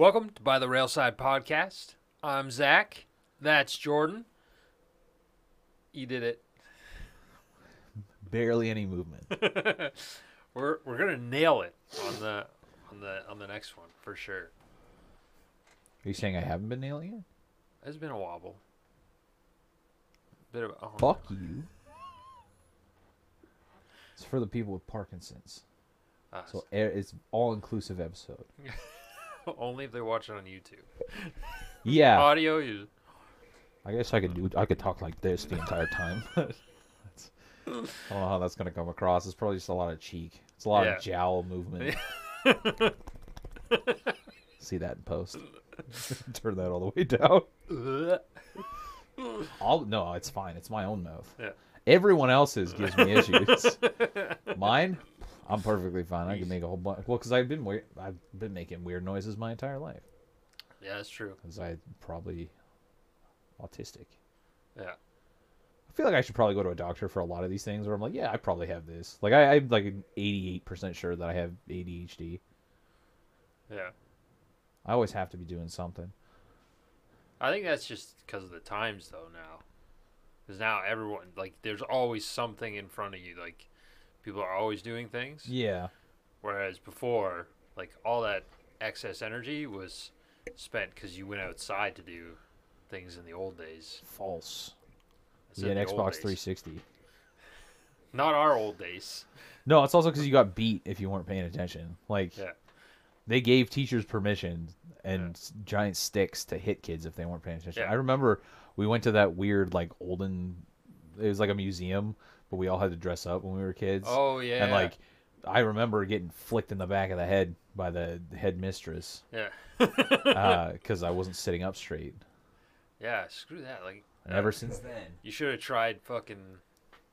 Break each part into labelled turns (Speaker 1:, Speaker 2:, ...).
Speaker 1: Welcome to By the Railside Podcast. I'm Zach. That's Jordan. You did it.
Speaker 2: Barely any movement.
Speaker 1: we're we're gonna nail it on the on the on the next one for sure.
Speaker 2: Are you saying I haven't been nailing it?
Speaker 1: It's been a wobble. Bit of oh,
Speaker 2: Fuck you. It's for the people with Parkinson's.
Speaker 1: us.
Speaker 2: So it's all inclusive episode.
Speaker 1: only if they watch it on YouTube.
Speaker 2: Yeah,
Speaker 1: Audio, you
Speaker 2: I guess I could do. I could talk like this the entire time. I don't know how that's gonna come across. It's probably just a lot of cheek. It's a lot
Speaker 1: Yeah.
Speaker 2: of jowl movement. See that in post. Turn that all the way down. I'll, no, it's fine. It's my own mouth.
Speaker 1: Yeah.
Speaker 2: Everyone else's gives me issues. Mine, I'm perfectly fine. I can make a whole bunch. Well, because I've been weird. I've been making weird noises my entire life.
Speaker 1: Yeah, that's true.
Speaker 2: Because I probably autistic.
Speaker 1: Yeah.
Speaker 2: I feel like I should probably go to a doctor for a lot of these things. Where I'm like, yeah, I probably have this. Like I, I'm like 88 percent sure that I have ADHD.
Speaker 1: Yeah.
Speaker 2: I always have to be doing something.
Speaker 1: I think that's just because of the times, though. Now, because now everyone like there's always something in front of you. Like people are always doing things.
Speaker 2: Yeah.
Speaker 1: Whereas before, like all that excess energy was spent because you went outside to do things in the old days.
Speaker 2: False. You
Speaker 1: said
Speaker 2: Xbox 360.
Speaker 1: Not our old days.
Speaker 2: No, it's also because you got beat if you weren't paying attention. Like
Speaker 1: Yeah.
Speaker 2: they gave teachers permission and s giant sticks to hit kids if they weren't paying attention.
Speaker 1: Yeah.
Speaker 2: I remember we went to that weird like olden. It was like a museum, but we all had to dress up when we were kids.
Speaker 1: Oh yeah.
Speaker 2: And like, I remember getting flicked in the back of the head by the headmistress
Speaker 1: yeah.
Speaker 2: because I wasn't sitting up straight.
Speaker 1: yeah. Screw that. Like
Speaker 2: And ever since then,
Speaker 1: you should have tried fucking.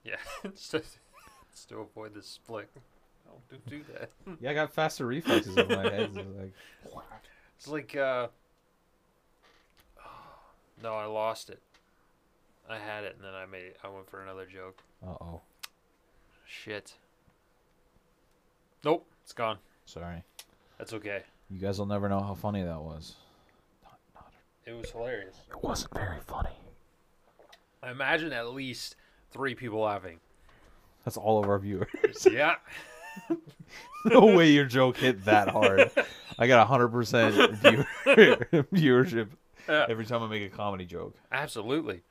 Speaker 1: Yeah. just to, just to avoid the split. Don't do, do that.
Speaker 2: yeah, I got faster reflexes in my head. so like,
Speaker 1: It's like uh No, I lost it. I had it and then I made I went for another joke.
Speaker 2: uh oh,
Speaker 1: Shit. Nope, it's gone.
Speaker 2: sorry.
Speaker 1: That's okay.
Speaker 2: You guys will never know how funny that was. Not, not,
Speaker 1: It was hilarious.
Speaker 2: it wasn't very funny.
Speaker 1: I imagine at least three people laughing.
Speaker 2: That's all of our viewers.
Speaker 1: yeah.
Speaker 2: no way your joke hit that hard. I got hundred percent viewership
Speaker 1: Yeah.
Speaker 2: every time I make a comedy joke.
Speaker 1: Absolutely.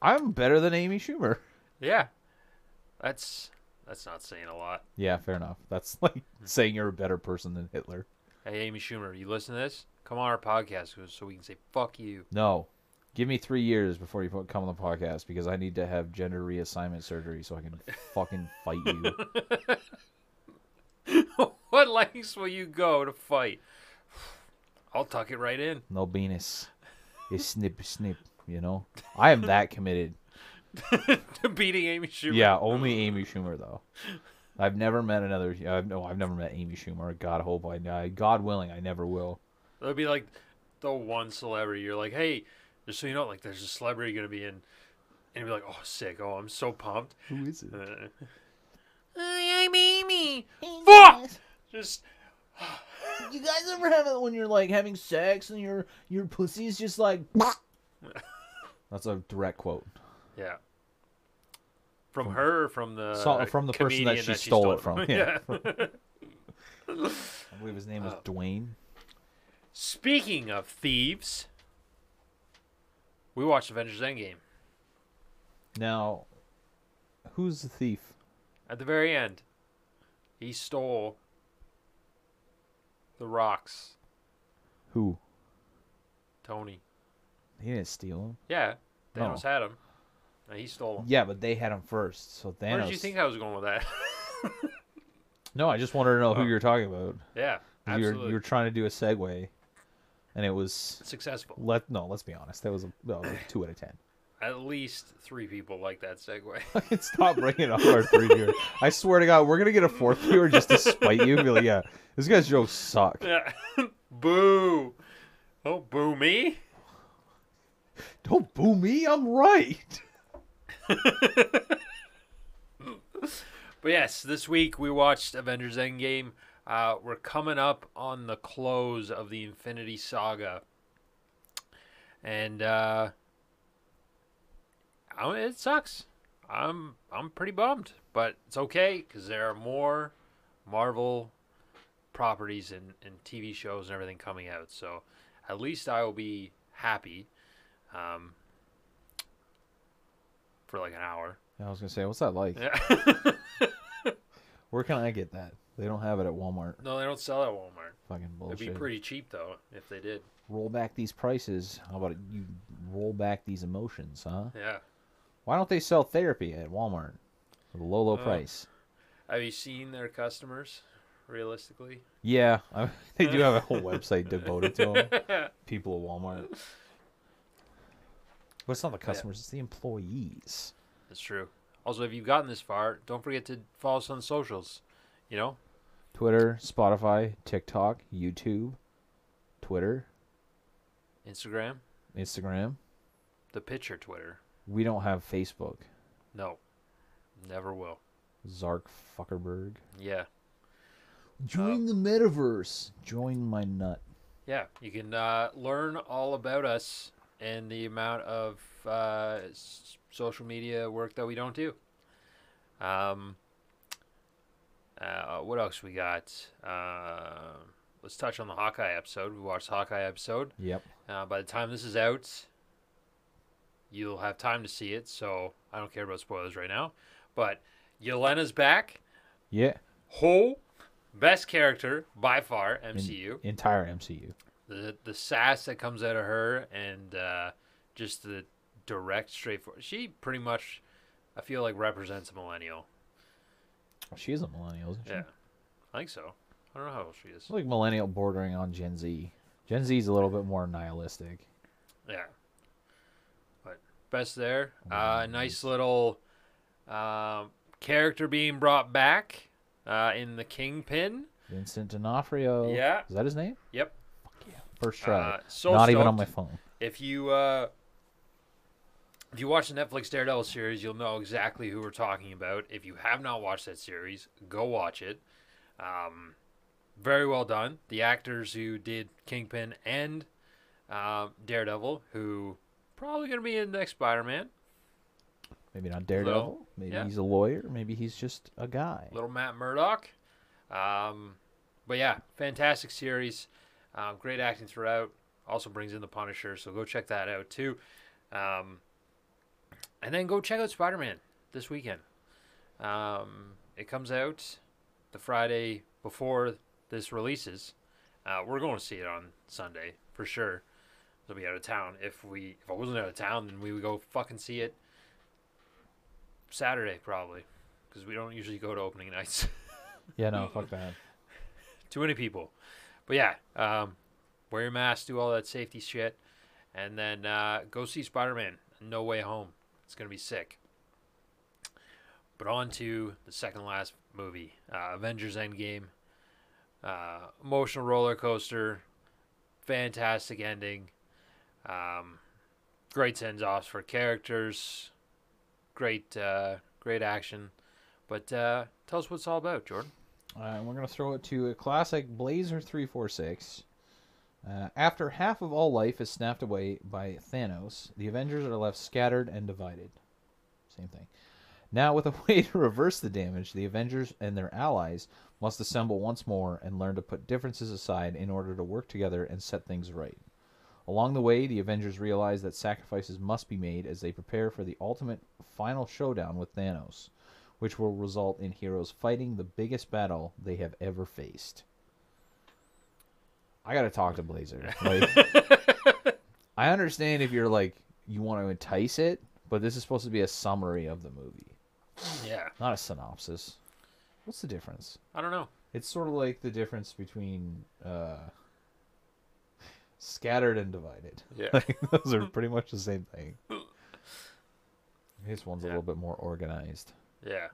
Speaker 2: I'm better than Amy Schumer.
Speaker 1: Yeah. That's that's not saying a lot.
Speaker 2: Yeah, fair enough. That's like hmm. saying you're a better person than Hitler.
Speaker 1: Hey Amy Schumer, you listen to this? Come on our podcast so we can say fuck you.
Speaker 2: No. Give me three years before you come on the podcast because I need to have gender reassignment surgery so I can fucking fight you.
Speaker 1: what lengths will you go to fight? I'll tuck it right in.
Speaker 2: No penis. It's snip snip, you know? I am that committed.
Speaker 1: to beating Amy Schumer.
Speaker 2: Yeah, only Amy Schumer though. I've never met another. Uh, no, I've never met Amy Schumer. God hope I die. God willing, I never will.
Speaker 1: That'd be like the one celebrity. You're like, hey, just so you know, like there's a celebrity gonna be in, and you'd be like, oh, sick. Oh, I'm so pumped.
Speaker 2: Who is it?
Speaker 1: Uh, I'm Amy. Fuck. Just
Speaker 2: You guys ever have it when you're like having sex and your your pussy's just like? That's a direct quote.
Speaker 1: yeah. From her, or from the
Speaker 2: So- from the person that
Speaker 1: comedian
Speaker 2: she stole it from, yeah. I believe his name was
Speaker 1: Oh.
Speaker 2: Uh, Dwayne.
Speaker 1: Speaking of thieves, we watched Avengers Endgame
Speaker 2: Now, who's the thief?
Speaker 1: at the very end. He stole the rocks,
Speaker 2: Who?
Speaker 1: Tony.
Speaker 2: He didn't steal them.
Speaker 1: Yeah, Thanos
Speaker 2: No.
Speaker 1: had him, he stole them.
Speaker 2: Yeah, but they had him first. So Thanos.
Speaker 1: Where did you think I was going with that?
Speaker 2: No, I just wanted to know who
Speaker 1: Oh.
Speaker 2: you're talking about.
Speaker 1: yeah,
Speaker 2: You're
Speaker 1: absolutely.
Speaker 2: you're trying to do a segue, and it was
Speaker 1: Successful.
Speaker 2: let no. Let's be honest. That was a, well, a two out of ten.
Speaker 1: At least three people like that segue.
Speaker 2: Stop bringing up our three viewers. I swear to God, we're gonna get a fourth viewer just to spite you. Be like, yeah, this guy's jokes suck.
Speaker 1: yeah. boo. Oh, boo me.
Speaker 2: Don't boo me. I'm right.
Speaker 1: But yes, this week we watched Avengers Endgame. Uh, we're coming up on the close of the Infinity Saga, and uh, I it sucks. I'm I'm pretty bummed, but it's okay because there are more Marvel properties and, and TV shows and everything coming out. So at least I will be happy um, for like an hour.
Speaker 2: I was gonna say, what's that like?
Speaker 1: Yeah.
Speaker 2: Where can I get that? They don't have it at Walmart.
Speaker 1: no, they don't sell at Walmart.
Speaker 2: Fucking bullshit.
Speaker 1: It'd be pretty cheap though if they did.
Speaker 2: Roll back these prices. How about you roll back these emotions, huh?
Speaker 1: Yeah.
Speaker 2: Why don't they sell therapy at Walmart for a low, low
Speaker 1: Uh,
Speaker 2: price?
Speaker 1: Have you seen their customers? Realistically,
Speaker 2: Yeah, I, they do have a whole website devoted to them. People at Walmart. But it's not the customers; it's the employees.
Speaker 1: that's true. Also, if you've gotten this far, don't forget to follow us on socials. You know,
Speaker 2: Twitter, Spotify, TikTok, YouTube, Twitter,
Speaker 1: Instagram,
Speaker 2: Instagram.
Speaker 1: the picture Twitter.
Speaker 2: We don't have Facebook.
Speaker 1: No, never will.
Speaker 2: Zark Fuckerberg.
Speaker 1: Yeah.
Speaker 2: Join the metaverse. Join my nut.
Speaker 1: Yeah, you can uh, learn all about us and the amount of uh, social media work that we don't do. Um, uh, what else we got? Uh, let's touch on the Hawkeye episode. We watched the Hawkeye episode.
Speaker 2: Yep.
Speaker 1: Uh, by the time this is out, you'll have time to see it, so I don't care about spoilers right now. But Yelena's back.
Speaker 2: Yeah.
Speaker 1: Ho, best character by far,
Speaker 2: In-
Speaker 1: MCU
Speaker 2: entire MCU.
Speaker 1: The the sass that comes out of her and uh, just the direct, straightforward. She pretty much, I feel like represents a millennial.
Speaker 2: She is a millennial, isn't she?
Speaker 1: Yeah, I think so. I don't know how old she is.
Speaker 2: Like millennial bordering on Gen Z. Gen Z is a little bit more nihilistic.
Speaker 1: Yeah, but best there. Uh, nice little um character being brought back uh, in the Kingpin.
Speaker 2: Vincent D'Onofrio.
Speaker 1: Yeah.
Speaker 2: Is that his name?
Speaker 1: Yep.
Speaker 2: First try.
Speaker 1: Uh, so
Speaker 2: Not even on my phone.
Speaker 1: If you uh, if you watch the Netflix Daredevil series, you'll know exactly who we're talking about. If you have not watched that series, go watch it. Um, very well done. The actors who did Kingpin and uh, Daredevil, who probably going to be in the next Spider-Man.
Speaker 2: Maybe not Daredevil.
Speaker 1: Little-
Speaker 2: Maybe
Speaker 1: yeah.
Speaker 2: he's a lawyer. Maybe he's just a guy.
Speaker 1: Little Matt Murdock. Um, but yeah, fantastic series. Um, great acting throughout. Also brings in the Punisher, so go check that out too. Um, and then go check out Spider Man this weekend. Um, it comes out the Friday before this releases. Uh, we're going to see it on Sunday for sure. I'll be out of town. If we if I wasn't out of town, then we would go fucking see it Saturday probably, because we don't usually go to opening nights.
Speaker 2: Yeah, no, fuck that.
Speaker 1: Too many people. But yeah, um, wear your mask, do all that safety shit, and then uh, go see Spider Man No Way Home. It's to be sick. But on to the second last movie uh, Avengers Endgame. Uh, emotional roller coaster. Fantastic ending. Um, great send offs for characters. Great, uh, great action. But uh, tell us what it's all about, Jordan.
Speaker 2: Uh, and we're going to throw it to a classic Blazer 346. Uh, after half of all life is snapped away by Thanos, the Avengers are left scattered and divided. Same thing. Now, with a way to reverse the damage, the Avengers and their allies must assemble once more and learn to put differences aside in order to work together and set things right. Along the way, the Avengers realize that sacrifices must be made as they prepare for the ultimate final showdown with Thanos, which will result in heroes fighting the biggest battle they have ever faced. I gotta talk to Blazer. Like, I understand if you're like you want to entice it, but this is supposed to be a summary of the movie,
Speaker 1: Yeah,
Speaker 2: not a synopsis. What's the difference?
Speaker 1: I don't know.
Speaker 2: It's sort of like the difference between uh, scattered and divided.
Speaker 1: Yeah.
Speaker 2: Like, those are pretty much the same thing. This one's a little bit more organized.
Speaker 1: Yeah.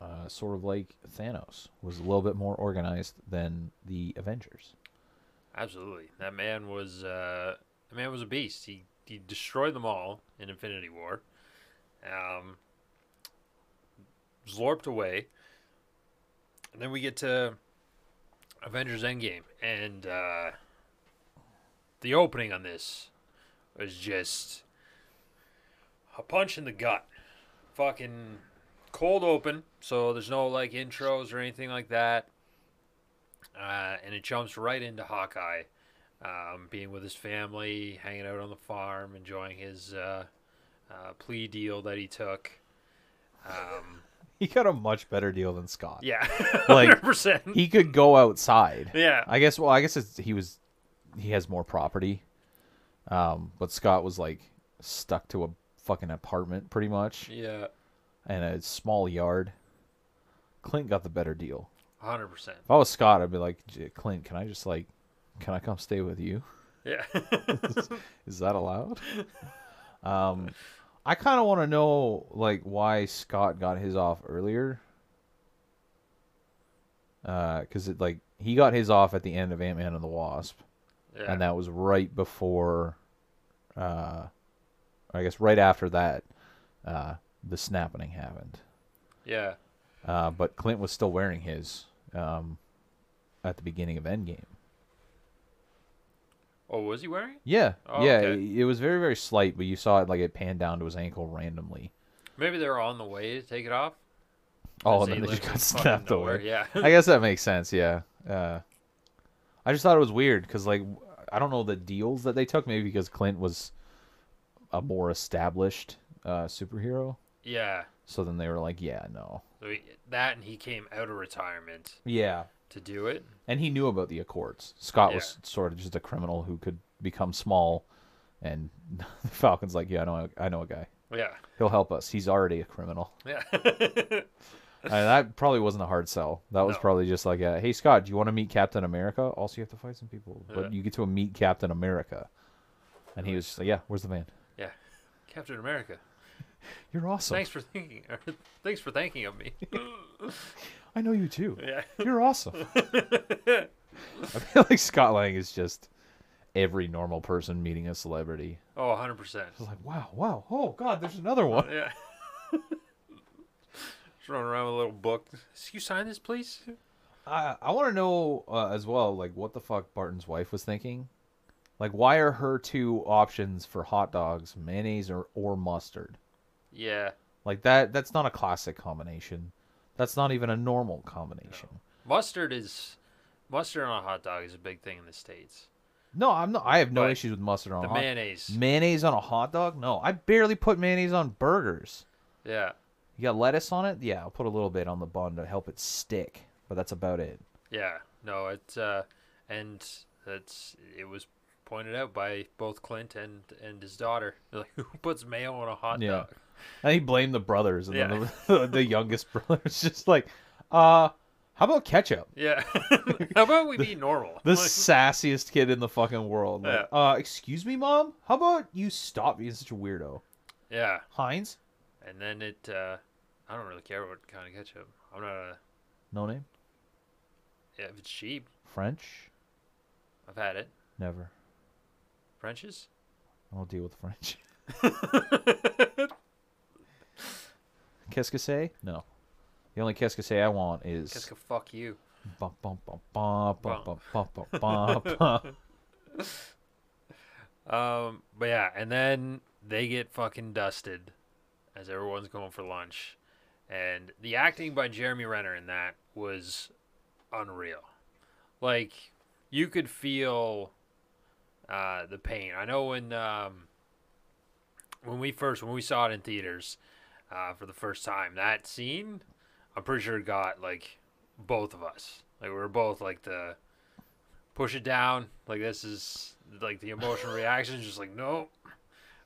Speaker 2: Uh, sort of like Thanos was a little bit more organized than the Avengers.
Speaker 1: Absolutely. That man was uh that man was a beast. He he destroyed them all in Infinity War. Um Zlorped away. And then we get to Avengers Endgame, and uh, the opening on this was just a punch in the gut. Fucking cold open, so there's no like intros or anything like that. Uh, and it jumps right into Hawkeye, um, being with his family, hanging out on the farm, enjoying his uh, uh, plea deal that he took. Um,
Speaker 2: He got a much better deal than Scott.
Speaker 1: yeah,
Speaker 2: Like. He could go outside.
Speaker 1: Yeah,
Speaker 2: I guess. Well, I guess it's, he was. He has more property. Um, but Scott was like stuck to a fucking apartment pretty much
Speaker 1: yeah,
Speaker 2: and a small yard. Clint got the better deal.
Speaker 1: hundred percent.
Speaker 2: If I was Scott, I'd be like, Clint, can I just like, can I come stay with you?
Speaker 1: Yeah,
Speaker 2: Is that allowed? um, I kind of want to know like why Scott got his off earlier. Uh, cause it like he got his off at the end of Ant Man and the Wasp,
Speaker 1: yeah.
Speaker 2: and that was right before, uh, I guess right after that, uh, the snapping happened.
Speaker 1: yeah.
Speaker 2: Uh, but Clint was still wearing his, um, at the beginning of Endgame.
Speaker 1: Oh, was he wearing?
Speaker 2: Yeah,
Speaker 1: Oh,
Speaker 2: yeah.
Speaker 1: okay.
Speaker 2: It, it was very very slight, but you saw it like it panned down to his ankle randomly.
Speaker 1: Maybe they were on the way to take it off.
Speaker 2: Oh, and then they just got snapped away.
Speaker 1: Yeah.
Speaker 2: I guess that makes sense. Yeah. Uh, I just thought it was weird because, like, I don't know the deals that they took. Maybe because Clint was a more established uh, superhero,
Speaker 1: yeah.
Speaker 2: so then they were like, "Yeah, no."
Speaker 1: So he, that and he came out of retirement
Speaker 2: Yeah.
Speaker 1: to do it.
Speaker 2: And he knew about the Accords. Scott
Speaker 1: Yeah.
Speaker 2: was sort of just a criminal who could become small, and the Falcon's like, "Yeah, I know, I know a guy.
Speaker 1: Yeah.
Speaker 2: He'll help us. He's already a criminal."
Speaker 1: Yeah.
Speaker 2: Uh, that probably wasn't a hard sell. That was
Speaker 1: No.
Speaker 2: probably just like, a, "Hey Scott, do you want to meet Captain America? Also, you have to fight some people,
Speaker 1: Yeah.
Speaker 2: but you get to meet Captain America." And he was just like, "Yeah, where's the van?
Speaker 1: yeah. Captain America.
Speaker 2: You're awesome.
Speaker 1: Thanks for thinking. thanks for thanking of me.
Speaker 2: I know you too.
Speaker 1: yeah.
Speaker 2: You're awesome." I feel like Scott Lang is just every normal person meeting a celebrity.
Speaker 1: Oh, 100%.
Speaker 2: It's like, wow, wow, oh god, there's another one.
Speaker 1: Yeah. Just running around with a little book. Can you sign this, please?
Speaker 2: I I want to know uh, as well, like what the fuck Barton's wife was thinking. Like, why are her two options for hot dogs mayonnaise or, or mustard?
Speaker 1: Yeah.
Speaker 2: Like that that's not a classic combination. That's not even a normal combination.
Speaker 1: Mustard is mustard on a hot dog is a big thing in the states.
Speaker 2: No, I'm not I have no
Speaker 1: But
Speaker 2: issues with mustard on
Speaker 1: The
Speaker 2: a hot
Speaker 1: mayonnaise.
Speaker 2: Mayonnaise on a hot dog? No, I barely put mayonnaise on burgers.
Speaker 1: yeah.
Speaker 2: You got lettuce on it? Yeah, I'll put a little bit on the bun to help it stick, but that's about it.
Speaker 1: Yeah. No, it's uh and that's it was pointed out by both Clint and and his daughter. They're like, who puts mayo on a hot
Speaker 2: Yeah.
Speaker 1: dog?
Speaker 2: And he blamed the brothers, and
Speaker 1: Yeah.
Speaker 2: then the, the youngest brother's just like, uh, how about ketchup?
Speaker 1: Yeah. How about we be normal?
Speaker 2: The
Speaker 1: Like,
Speaker 2: sassiest kid in the fucking world. Like,
Speaker 1: Yeah.
Speaker 2: uh, excuse me, mom? How about you stop being such a weirdo?
Speaker 1: yeah.
Speaker 2: Heinz?
Speaker 1: And then it uh I don't really care what kind of ketchup. I'm not a
Speaker 2: No name?
Speaker 1: yeah, if it's cheap,
Speaker 2: French?
Speaker 1: I've had it.
Speaker 2: Never.
Speaker 1: French's?
Speaker 2: I don't deal with French. Qu'est-ce que c'est? No. The only qu'est-ce que c'est I want is
Speaker 1: Qu'est-ce que fuck you?
Speaker 2: bum, bum, bum, bum, bum, bum, bum, bum, bum.
Speaker 1: Um, but yeah, and then they get fucking dusted as everyone's going for lunch. And the acting by Jeremy Renner in that was unreal. Like you could feel uh, the pain. I know when um, when we first when we saw it in theaters uh, for the first time, that scene, I'm pretty sure it got like both of us. Like we were both like the push it down. Like this is like the emotional reaction. Just like no.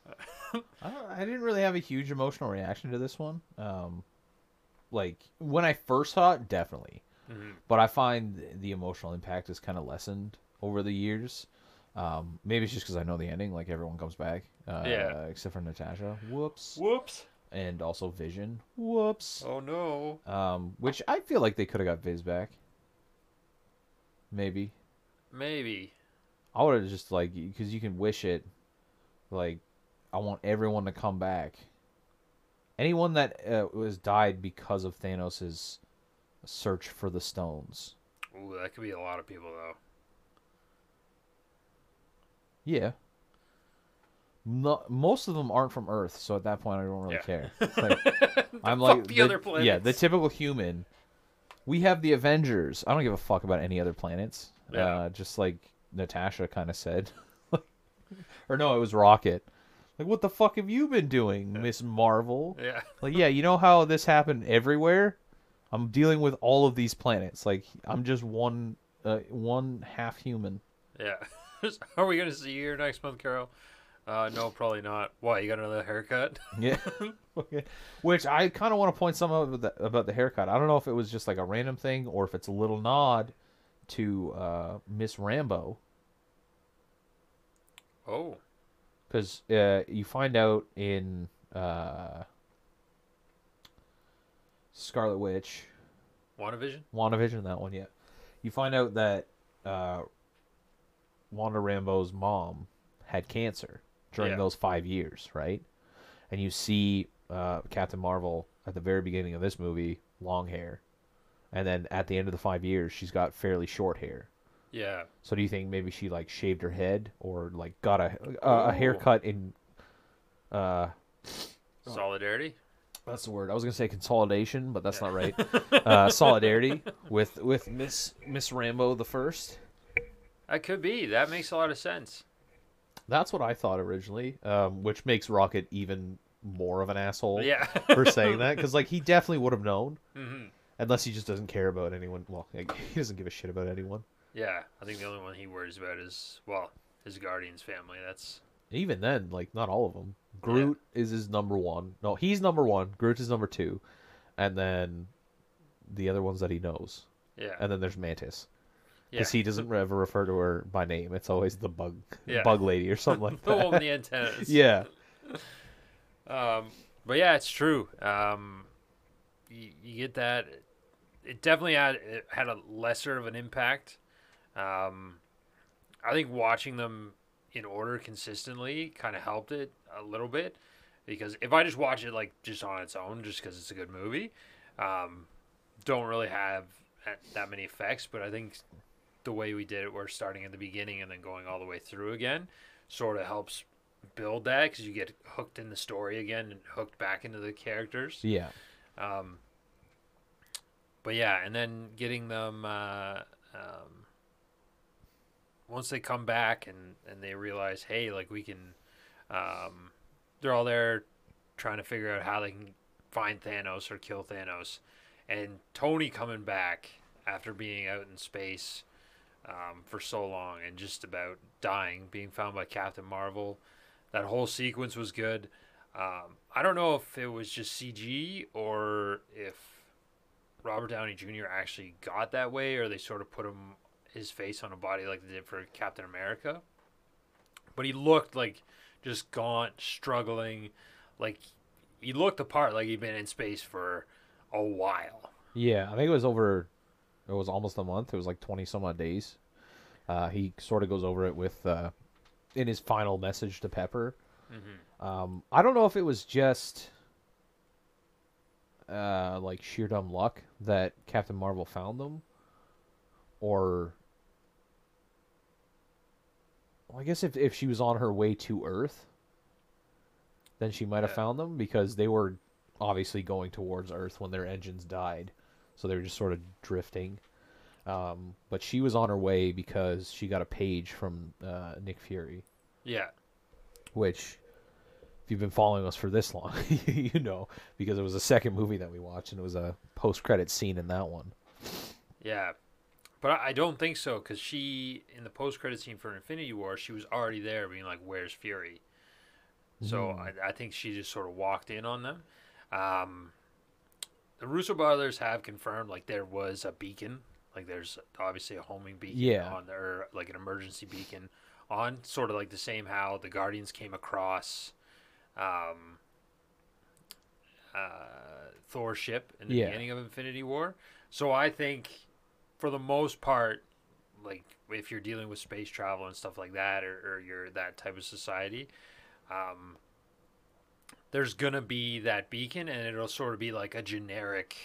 Speaker 2: I, I didn't really have a huge emotional reaction to this one. Um, like when I first saw it, definitely.
Speaker 1: Mhm.
Speaker 2: But I find the emotional impact is kind of lessened over the years. Um, maybe it's just because I know the ending. Like everyone comes back, uh,
Speaker 1: Yeah.
Speaker 2: except for Natasha. Whoops.
Speaker 1: Whoops.
Speaker 2: And also Vision. Whoops.
Speaker 1: Oh no.
Speaker 2: Um, which I feel like they could have got Viz back. Maybe.
Speaker 1: Maybe.
Speaker 2: I would have just like because you can wish it. Like, I want everyone to come back. Anyone that uh, was died because of Thanos' search for the stones.
Speaker 1: Ooh, that could be a lot of people though.
Speaker 2: Yeah. No, most of them aren't from Earth, so at that point I don't really
Speaker 1: Yeah.
Speaker 2: care. Like, I'm like
Speaker 1: the other planets.
Speaker 2: Yeah, the typical human. We have the Avengers. I don't give a fuck about any other planets.
Speaker 1: Yeah.
Speaker 2: Uh, just like Natasha kind of said, or no, it was Rocket. Like, what the fuck have you been doing, Miss Marvel?
Speaker 1: Yeah.
Speaker 2: Like, yeah, you know how this happened everywhere. I'm dealing with all of these planets. Like, I'm just one, uh, one half human.
Speaker 1: Yeah. Are we gonna see you here next month, Carol? Uh, no, probably not. Why? You got another haircut?
Speaker 2: Yeah. okay. Which I kind of want to point some out about the, about the haircut. I don't know if it was just like a random thing or if it's a little nod to uh, Miss Rambeau
Speaker 1: Oh.
Speaker 2: because uh, you find out in uh, Scarlet Witch,
Speaker 1: WandaVision?
Speaker 2: WandaVision, that one, yeah. You find out that uh, Wanda Rambeau's mom had cancer during
Speaker 1: Yeah.
Speaker 2: those five years, right? And you see uh, Captain Marvel at the very beginning of this movie, long hair. And then at the end of the five years, she's got fairly short hair.
Speaker 1: Yeah.
Speaker 2: So do you think maybe she like shaved her head or like got a a, a haircut in? Uh,
Speaker 1: Solidarity?
Speaker 2: that's the word. I was gonna say consolidation, but that's not right. uh, solidarity with with Miss Miss Rambeau the first.
Speaker 1: That could be. That makes a lot of sense.
Speaker 2: That's what I thought originally, um, which makes Rocket even more of an asshole
Speaker 1: Yeah.
Speaker 2: for saying that because like he definitely would have known,
Speaker 1: hmm
Speaker 2: unless he just doesn't care about anyone. Well, like, he doesn't give a shit about anyone.
Speaker 1: Yeah. I think the only one he worries about is, well, his Guardians family. That's.
Speaker 2: Even then, like not all of them. Groot is his number one. No, he's number one. Groot is number two, and then the other ones that he knows,
Speaker 1: Yeah.
Speaker 2: and then there's Mantis.
Speaker 1: Yeah.
Speaker 2: Because he doesn't ever refer to her by name. It's always the bug,
Speaker 1: Yeah.
Speaker 2: bug lady or something like that.
Speaker 1: the one the antennas.
Speaker 2: yeah,
Speaker 1: Um, but yeah, it's true. Um, you, you get that. It definitely had it had a lesser of an impact. Um, I think watching them in order consistently kind of helped it a little bit because if I just watch it like just on its own, just because it's a good movie, um, don't really have that many effects. But I think the way we did it, we're starting at the beginning and then going all the way through again, sort of helps build that because you get hooked in the story again and hooked back into the characters.
Speaker 2: yeah,
Speaker 1: Um, but yeah, and then getting them uh, um, once they come back and, and they realize, hey, like we can, um, they're all there trying to figure out how they can find Thanos or kill Thanos, and Tony coming back after being out in space um, for so long and just about dying, being found by Captain Marvel. That whole sequence was good. Um, I don't know if it was just CG or if Robert Downey Jr. actually got that way, or they sort of put him his face on a body like they did for Captain America. But he looked like just gaunt, struggling, like he looked apart, like he'd been in space for a while.
Speaker 2: yeah. I think it was over. It was almost a month. It was like twenty some odd days. Uh, he sort of goes over it with uh, in his final message to Pepper.
Speaker 1: Mm-hmm.
Speaker 2: Um, I don't know if it was just uh, like sheer dumb luck that Captain Marvel found them, or well, I guess if if she was on her way to Earth, then she might have
Speaker 1: Yeah.
Speaker 2: found them because they were obviously going towards Earth when their engines died, so they were just sort of drifting. Um, but she was on her way because she got a page from uh, Nick Fury
Speaker 1: Yeah,
Speaker 2: which if you've been following us for this long, you know, because it was the second movie that we watched and it was a post-credit scene in that one.
Speaker 1: yeah. But I don't think so because she, in the post-credit scene for Infinity War, she was already there, being like, "Where's Fury?" So
Speaker 2: Hmm.
Speaker 1: I, I think she just sort of walked in on them. Um, the Russo brothers have confirmed like there was a beacon, like there's obviously a homing beacon
Speaker 2: Yeah.
Speaker 1: on there, like an emergency beacon on, sort of like the same how the Guardians came across um, uh, Thor's ship in the
Speaker 2: Yeah.
Speaker 1: beginning of Infinity War. So I think, for the most part, like if you're dealing with space travel and stuff like that, or, or you're that type of society, um, there's gonna be that beacon, and it'll sort of be like a generic,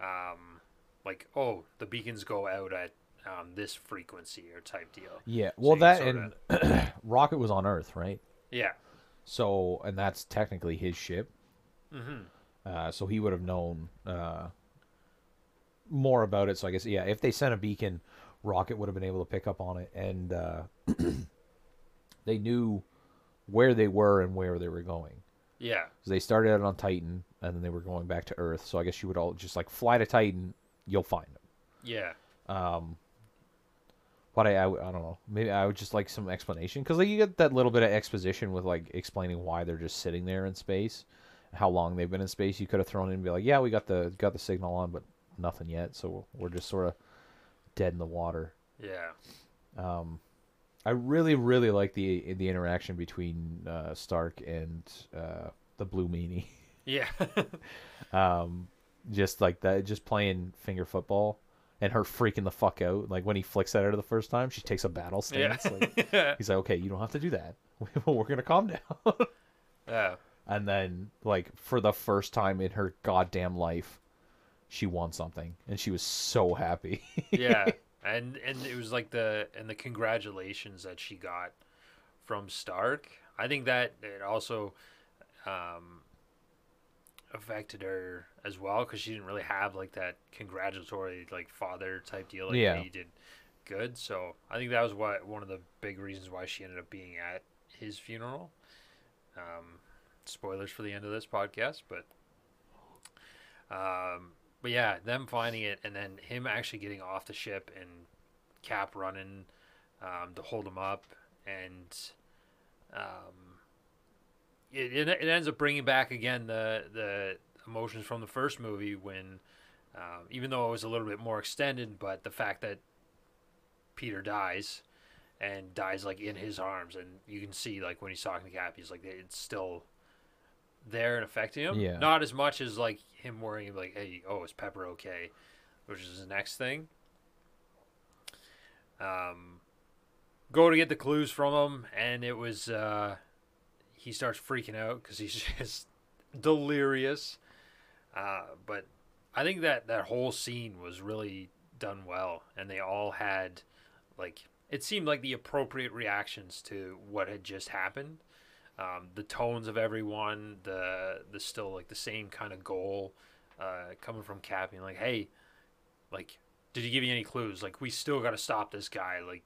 Speaker 1: um, like oh the beacons go out at um, this frequency or type deal.
Speaker 2: Yeah. Well,
Speaker 1: you
Speaker 2: that and Rocket was on Earth, right?
Speaker 1: Yeah.
Speaker 2: So, and that's technically his ship.
Speaker 1: Mm-hmm.
Speaker 2: Uh, so he would have known uh, more about it. So I guess yeah, if they sent a beacon, Rocket would have been able to pick up on it, and uh, they knew where they were and where they were going.
Speaker 1: Yeah.
Speaker 2: they started out on Titan, and then they were going back to Earth. So I guess you would all just like fly to Titan, you'll find them.
Speaker 1: Yeah.
Speaker 2: Um, but I, I, I don't know. Maybe I would just like some explanation because like you get that little bit of exposition with like explaining why they're just sitting there in space, how long they've been in space. You could have thrown in and be like, yeah, we got the got the signal on, but nothing yet. So we're just sort of dead in the water.
Speaker 1: Yeah.
Speaker 2: Um, I really really like the the interaction between uh, Stark and uh, the Blue Meanie.
Speaker 1: Yeah.
Speaker 2: um, just like that, just playing finger football. And her freaking the fuck out. Like when he flicks at her the first time, she takes a battle
Speaker 1: yeah.
Speaker 2: stance. Like, he's like, okay, you don't have to do that. We're gonna calm down.
Speaker 1: yeah.
Speaker 2: and then, like for the first time in her goddamn life, she won something, and she was so happy.
Speaker 1: yeah and and it was like the and the congratulations that she got from stark. I think that it also um affected her as well because she didn't really have like that congratulatory like father type deal like
Speaker 2: Yeah.
Speaker 1: he did good. So i think that was what one of the big reasons why she ended up being at his funeral. Um spoilers for the end of this podcast but um but yeah, them finding it and then him actually getting off the ship and Cap running um, to hold him up, and um, it, it ends up bringing back again the the emotions from the first movie when, um, even though it was a little bit more extended, but the fact that Peter dies and dies like in his arms, and you can see like when he's talking to Cap, he's like it's still there and affecting him.
Speaker 2: Yeah.
Speaker 1: Not as much as like him worrying like, hey, oh, is Pepper okay? Which is the next thing. Um, go to get the clues from him, and it was uh, he starts freaking out because he's just delirious. Uh, but I think that that whole scene was really done well, and they all had like it seemed like the appropriate reactions to what had just happened um, the tones of everyone, the the still like the same kind of goal uh, coming from Cap, being like, hey, like, did he give you any clues? Like, we still got to stop this guy. Like,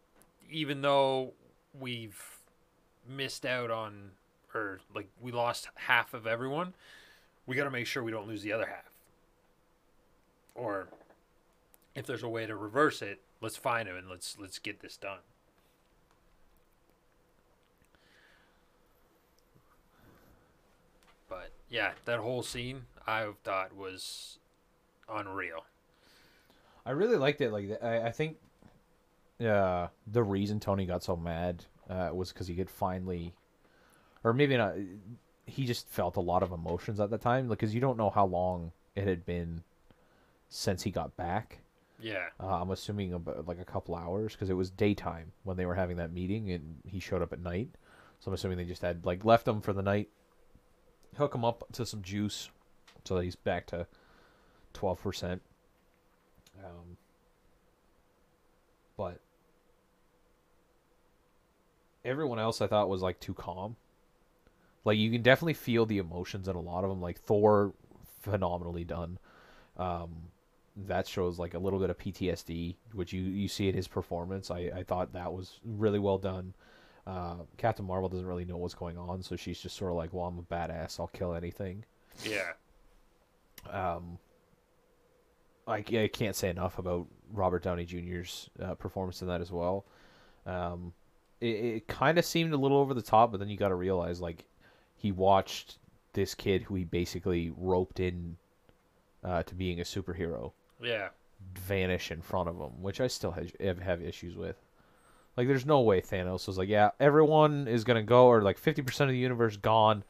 Speaker 1: even though we've missed out on, or like we lost half of everyone, we got to make sure we don't lose the other half. Or if there's a way to reverse it, let's find him and let's let's get this done. But yeah, that whole scene I thought was unreal.
Speaker 2: I really liked it. Like I, I think, uh, the reason Tony got so mad uh, was because he could finally, or maybe not. He just felt a lot of emotions at the time, because you don't know how long it had been since he got back.
Speaker 1: Yeah.
Speaker 2: Uh, I'm assuming about like a couple hours because it was daytime when they were having that meeting, and he showed up at night. So I'm assuming they just had like left him for the night, hook him up to some juice, so that he's back to twelve percent. Um, but everyone else I thought was like too calm. Like you can definitely feel the emotions in a lot of them. Like Thor, phenomenally done. Um, that shows like a little bit of PTSD, which you you see in his performance. I I thought that was really well done. Uh, Captain Marvel doesn't really know what's going on, so she's just sort of like, "Well, I'm a badass. I'll kill anything."
Speaker 1: Yeah.
Speaker 2: Um, I, I can't say enough about Robert Downey Jr.'s uh, performance in that as well. Um, it, it kind of seemed a little over the top, but then you got to realize like he watched this kid who he basically roped in uh, to being a superhero
Speaker 1: Yeah.
Speaker 2: vanish in front of him, which I still have, have, have issues with. Like, there's no way Thanos was like, yeah, everyone is gonna go, or like 50% of the universe gone.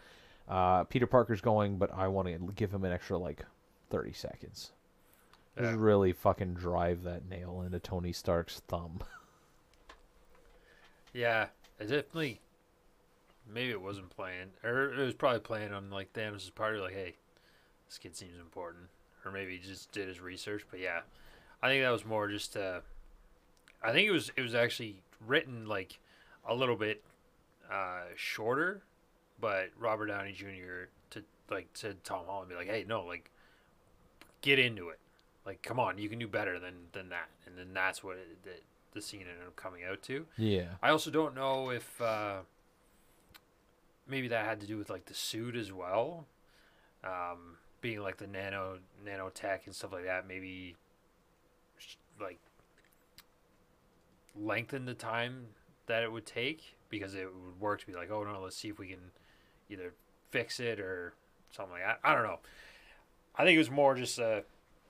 Speaker 2: Uh, Peter Parker's going, but I want to give him an extra like 30 seconds.
Speaker 1: Yeah.
Speaker 2: Just really fucking drive that nail into Tony Stark's thumb.
Speaker 1: Yeah. It definitely. Maybe it wasn't playing, or it was probably playing on like Thanos' party. Like, hey, this kid seems important, or maybe he just did his research. But yeah, I think that was more just. Uh, I think it was it was actually written like a little bit uh, shorter, but Robert Downey Jr. to like to Tom Holland be like, hey, no, like get into it. Like, come on, you can do better than than that. And then that's what it, the, the scene ended up coming out to.
Speaker 2: Yeah.
Speaker 1: I also don't know if uh, maybe that had to do with like the suit as well, um, being like the nano nanotech and stuff like that. Maybe like lengthen the time that it would take because it would work to be like, oh no, let's see if we can either fix it or something like that. I don't know. I think it was more just a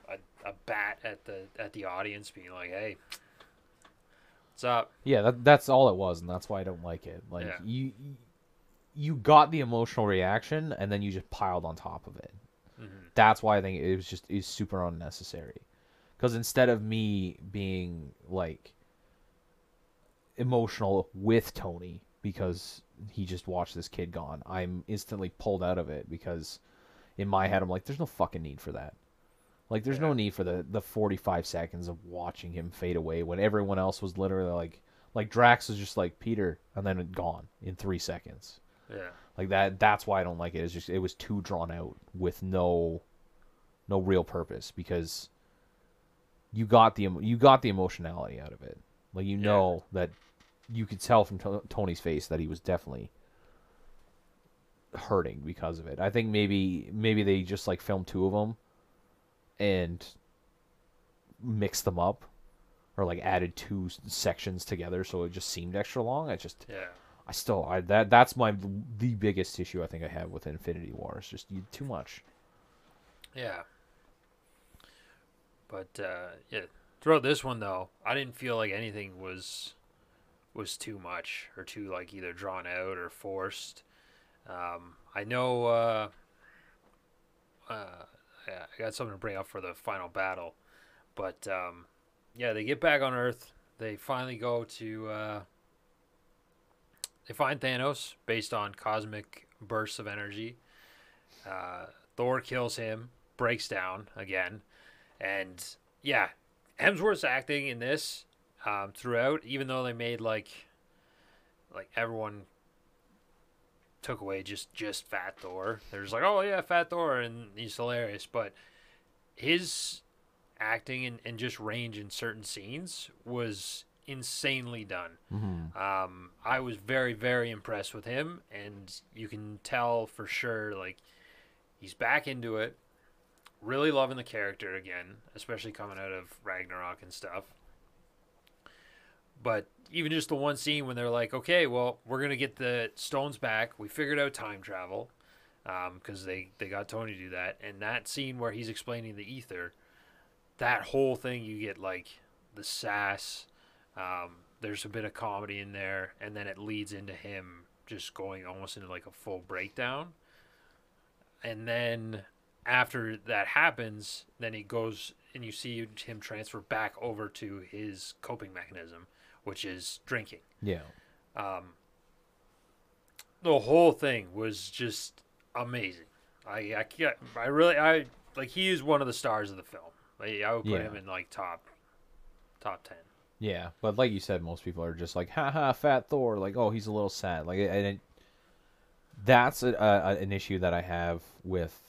Speaker 1: a, a bat at the at the audience being like, hey, what's up?
Speaker 2: Yeah, that, that's all it was, and that's why I don't like it. Like
Speaker 1: Yeah.
Speaker 2: you, you got the emotional reaction, and then you just piled on top of it.
Speaker 1: Mhm.
Speaker 2: That's why I think it was just is super unnecessary. Because instead of me being like emotional with Tony because he just watched this kid gone, I'm instantly pulled out of it because in my head I'm like, there's no fucking need for that. Like, there's no need for the the 45 seconds of watching him fade away when everyone else was literally like, like Drax was just like Peter, and then gone in three seconds.
Speaker 1: Yeah.
Speaker 2: Like that. That's why I don't like it. It's just it was too drawn out with no, no real purpose because you got the you got the emotionality out of it. Like you
Speaker 1: Yeah.
Speaker 2: know that you could tell from To- Tony's face that he was definitely hurting because of it. I think maybe maybe they just like filmed two of them and mixed them up or like added two sections together so it just seemed extra long. I just
Speaker 1: Yeah.
Speaker 2: I still I that that's my the biggest issue I think I have with Infinity War. It's just you too much.
Speaker 1: Yeah. But uh, yeah, throughout this one though, I didn't feel like anything was was too much or too like either drawn out or forced. Um, I know. Uh, uh, I got something to bring up for the final battle, but um, yeah, they get back on Earth. They finally go to. Uh, they find Thanos based on cosmic bursts of energy. Uh, Thor kills him, breaks down again, and yeah, Hemsworth's acting in this um, throughout, even though they made like like everyone took away just just Fat Thor. They're just like, oh yeah, Fat Thor, and he's hilarious, but his acting and, and just range in certain scenes was insanely done.
Speaker 2: Mm-hmm.
Speaker 1: Um, I was very, very impressed with him, and you can tell for sure, like, he's back into it. Really loving the character again, especially coming out of Ragnarok and stuff. But even just the one scene when they're like, okay, well, we're to get the stones back. We figured out time travel because they, they got Tony to do that. And that scene where he's explaining the Aether, that whole thing, you get, like, the sass. Um, there's a bit of comedy in there, and then it leads into him just going almost into like a full breakdown. And then after that happens, then he goes and you see him transfer back over to his coping mechanism, which is drinking.
Speaker 2: Yeah.
Speaker 1: Um, the whole thing was just amazing. I I can't, I really I like he is one of the stars of the film. Like, I would put
Speaker 2: Yeah.
Speaker 1: him in like top top ten.
Speaker 2: Yeah, but like you said, most people are just like, "Ha Fat Thor!" Like, oh, he's a little sad. Like, and it, that's a, a, an issue that I have with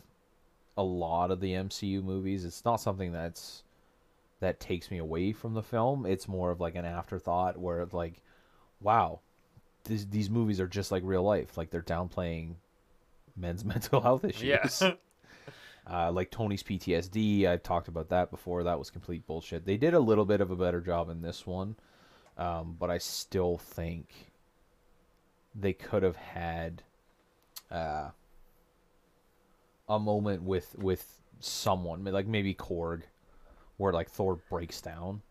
Speaker 2: a lot of the MCU movies. It's not something that's that takes me away from the film. It's more of like an afterthought where it's like, wow, these these movies are just like real life. Like they're downplaying men's mental health issues.
Speaker 1: Yeah.
Speaker 2: Uh, like Tony's PTSD, I've talked about that before. That was complete bullshit. They did a little bit of a better job in this one, um, but I still think they could have had uh, a moment with with someone, like maybe Korg, where like Thor breaks down.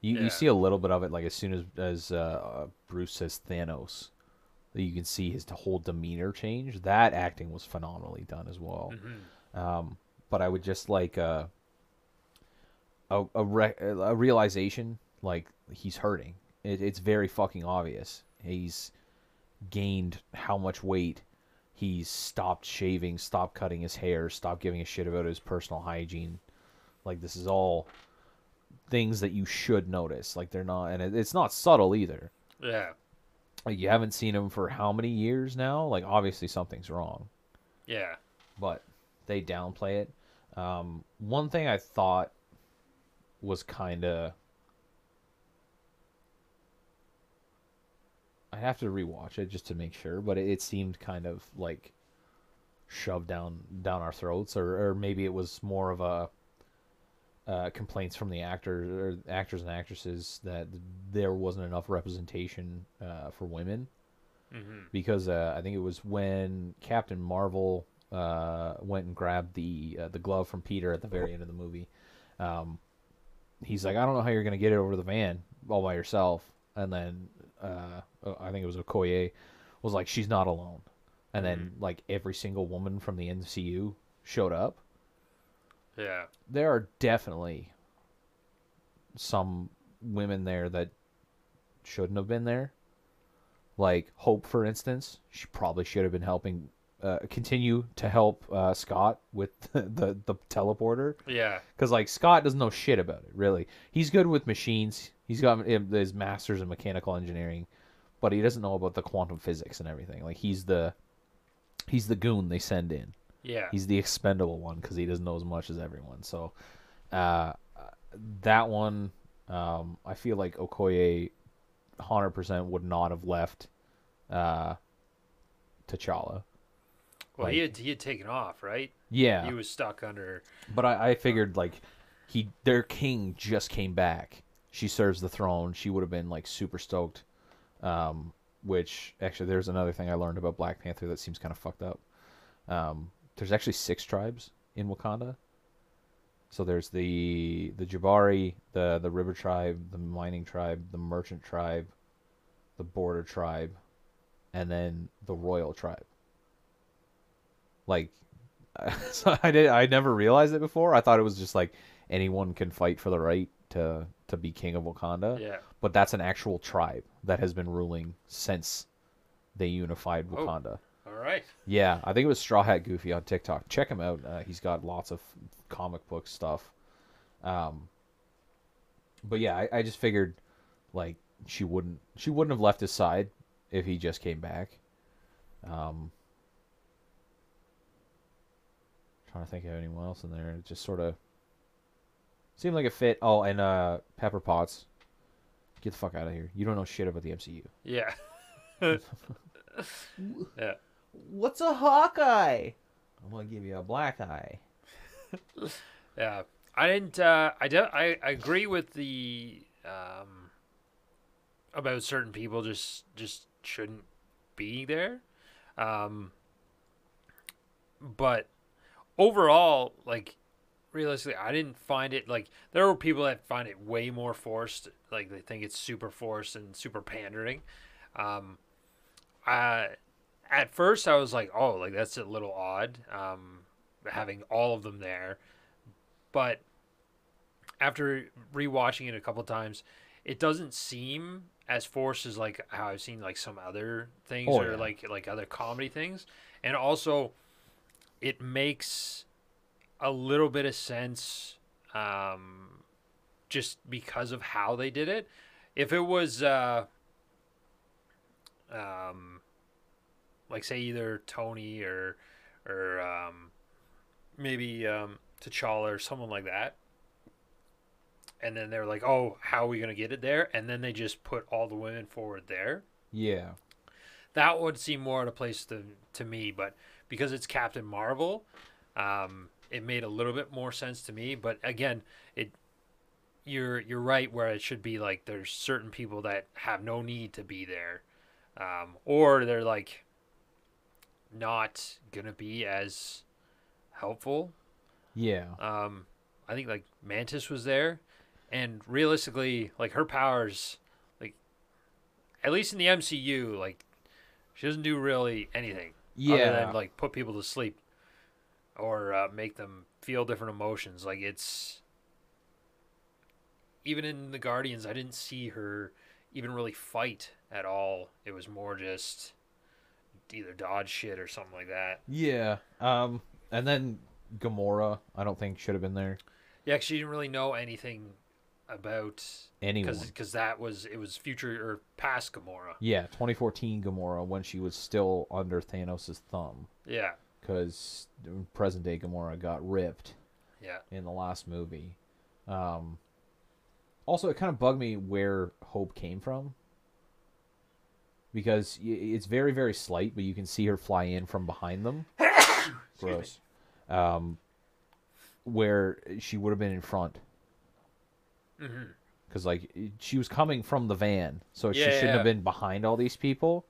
Speaker 2: You
Speaker 1: Yeah.
Speaker 2: you see a little bit of it, like as soon as as uh, Bruce says Thanos, you can see his whole demeanor change. That acting was phenomenally done as well.
Speaker 1: Mhm.
Speaker 2: Um, but I would just like a a a, re- a realization like he's hurting. It, it's very fucking obvious. He's gained how much weight. He's stopped shaving, stopped cutting his hair, stopped giving a shit about his personal hygiene. Like this is all things that you should notice. Like they're not, and it's not subtle either.
Speaker 1: Yeah.
Speaker 2: Like you haven't seen him for how many years now? Like obviously something's wrong,
Speaker 1: Yeah.
Speaker 2: but they downplay it. Um, one thing I thought was kind of. I have to rewatch it just to make sure, but it, it seemed kind of like shoved down down our throats, or, or maybe it was more of a uh, complaints from the actors or actors and actresses that there wasn't enough representation uh, for women
Speaker 1: Mm-hmm.
Speaker 2: because uh, I think it was when Captain Marvel uh, went and grabbed the uh, the glove from Peter at the very end of the movie. Um, he's like, I don't know how you're gonna get it over the van all by yourself, and then uh, I think it was Okoye was like, she's not alone, and then like every single woman from the MCU showed up.
Speaker 1: Yeah.
Speaker 2: There are definitely some women there that shouldn't have been there. Like Hope, for instance, she probably should have been helping, uh, continue to help uh, Scott with the, the, the teleporter.
Speaker 1: Yeah.
Speaker 2: Because, like, Scott doesn't know shit about it, really. He's good with machines, he's got his master's in mechanical engineering, but he doesn't know about the quantum physics and everything. Like, he's the. He's the goon they send in.
Speaker 1: Yeah.
Speaker 2: He's the expendable one because he doesn't know as much as everyone. So, uh, that one, um, I feel like Okoye, hundred percent would not have left, uh, T'Challa.
Speaker 1: well,
Speaker 2: like-
Speaker 1: he had he had taken off, right?
Speaker 2: Yeah,
Speaker 1: He was stuck under.
Speaker 2: but I, I figured like he, their king just came back. She serves the throne. She would have been like super stoked. Um, which actually, there's another thing I learned about Black Panther that seems kind of fucked up. Um, there's actually six tribes in Wakanda. So there's the the Jabari, the the River tribe, the Mining tribe, the Merchant tribe, the Border tribe, and then the Royal tribe. Like, so I did I never realized it before. I thought it was just like anyone can fight for the right to to be king of Wakanda.
Speaker 1: Yeah.
Speaker 2: But that's an actual tribe that has been ruling since they unified
Speaker 1: Oh.
Speaker 2: Wakanda.
Speaker 1: All right.
Speaker 2: Yeah, I think it was Straw Hat Goofy on TikTok. Check him out. Uh, he's got lots of comic book stuff. Um, but yeah, I, I just figured like she wouldn't she wouldn't have left his side if he just came back. Um, trying to think of anyone else in there. It just sort of seemed like a fit. Oh, and uh, Pepper Potts. Get the fuck out of here. You don't know shit about the MCU.
Speaker 1: Yeah. yeah.
Speaker 2: What's a Hawkeye? I'm gonna give you a black eye.
Speaker 1: Yeah. I didn't. Uh, I, de- I I agree with the um, about certain people just just shouldn't be there. Um, but overall, like realistically, I didn't find it like there were people that find it way more forced. Like they think it's super forced and super pandering. Um, I at first I was like, oh, like that's a little odd. Um, having all of them there, but after rewatching it a couple times, it doesn't seem as forced as like how I've seen like some other things
Speaker 2: Oh,
Speaker 1: or
Speaker 2: yeah.
Speaker 1: like like other comedy things, and also it makes a little bit of sense um, just because of how they did it. If it was uh, um, like say either Tony or or um, maybe um, T'Challa or someone like that. And then they're like, "Oh, how are we gonna get it there?" And then they just put all the women forward there.
Speaker 2: Yeah.
Speaker 1: That would seem more out of place to to me, but because it's Captain Marvel, um, it made a little bit more sense to me. But again, it you're you're right where it should be like there's certain people that have no need to be there, um, or they're like not gonna be as helpful
Speaker 2: Yeah.
Speaker 1: um, I think like Mantis was there, and realistically, like her powers, like at least in the MCU, like she doesn't do really anything other
Speaker 2: Yeah.
Speaker 1: than like put people to sleep or uh, make them feel different emotions. Like it's even in the Guardians, I didn't see her even really fight at all. It was more just either dodge shit or something like that.
Speaker 2: Yeah. Um, and then Gamora, I don't think should have been there.
Speaker 1: Yeah, 'cause she didn't really know anything about
Speaker 2: Anyone.
Speaker 1: because that was it was future or past Gamora.
Speaker 2: Yeah, 2014 Gamora when she was still under Thanos' thumb,
Speaker 1: Yeah,
Speaker 2: because present day Gamora got ripped
Speaker 1: yeah,
Speaker 2: in the last movie. Um, also, it kind of bugged me where Hope came from. Because it's very, very slight, but you can see her fly in from behind them. Gross. Um, where she would have been in front. Because, like, she was coming from the van, so she shouldn't
Speaker 1: yeah.
Speaker 2: have been behind all these people.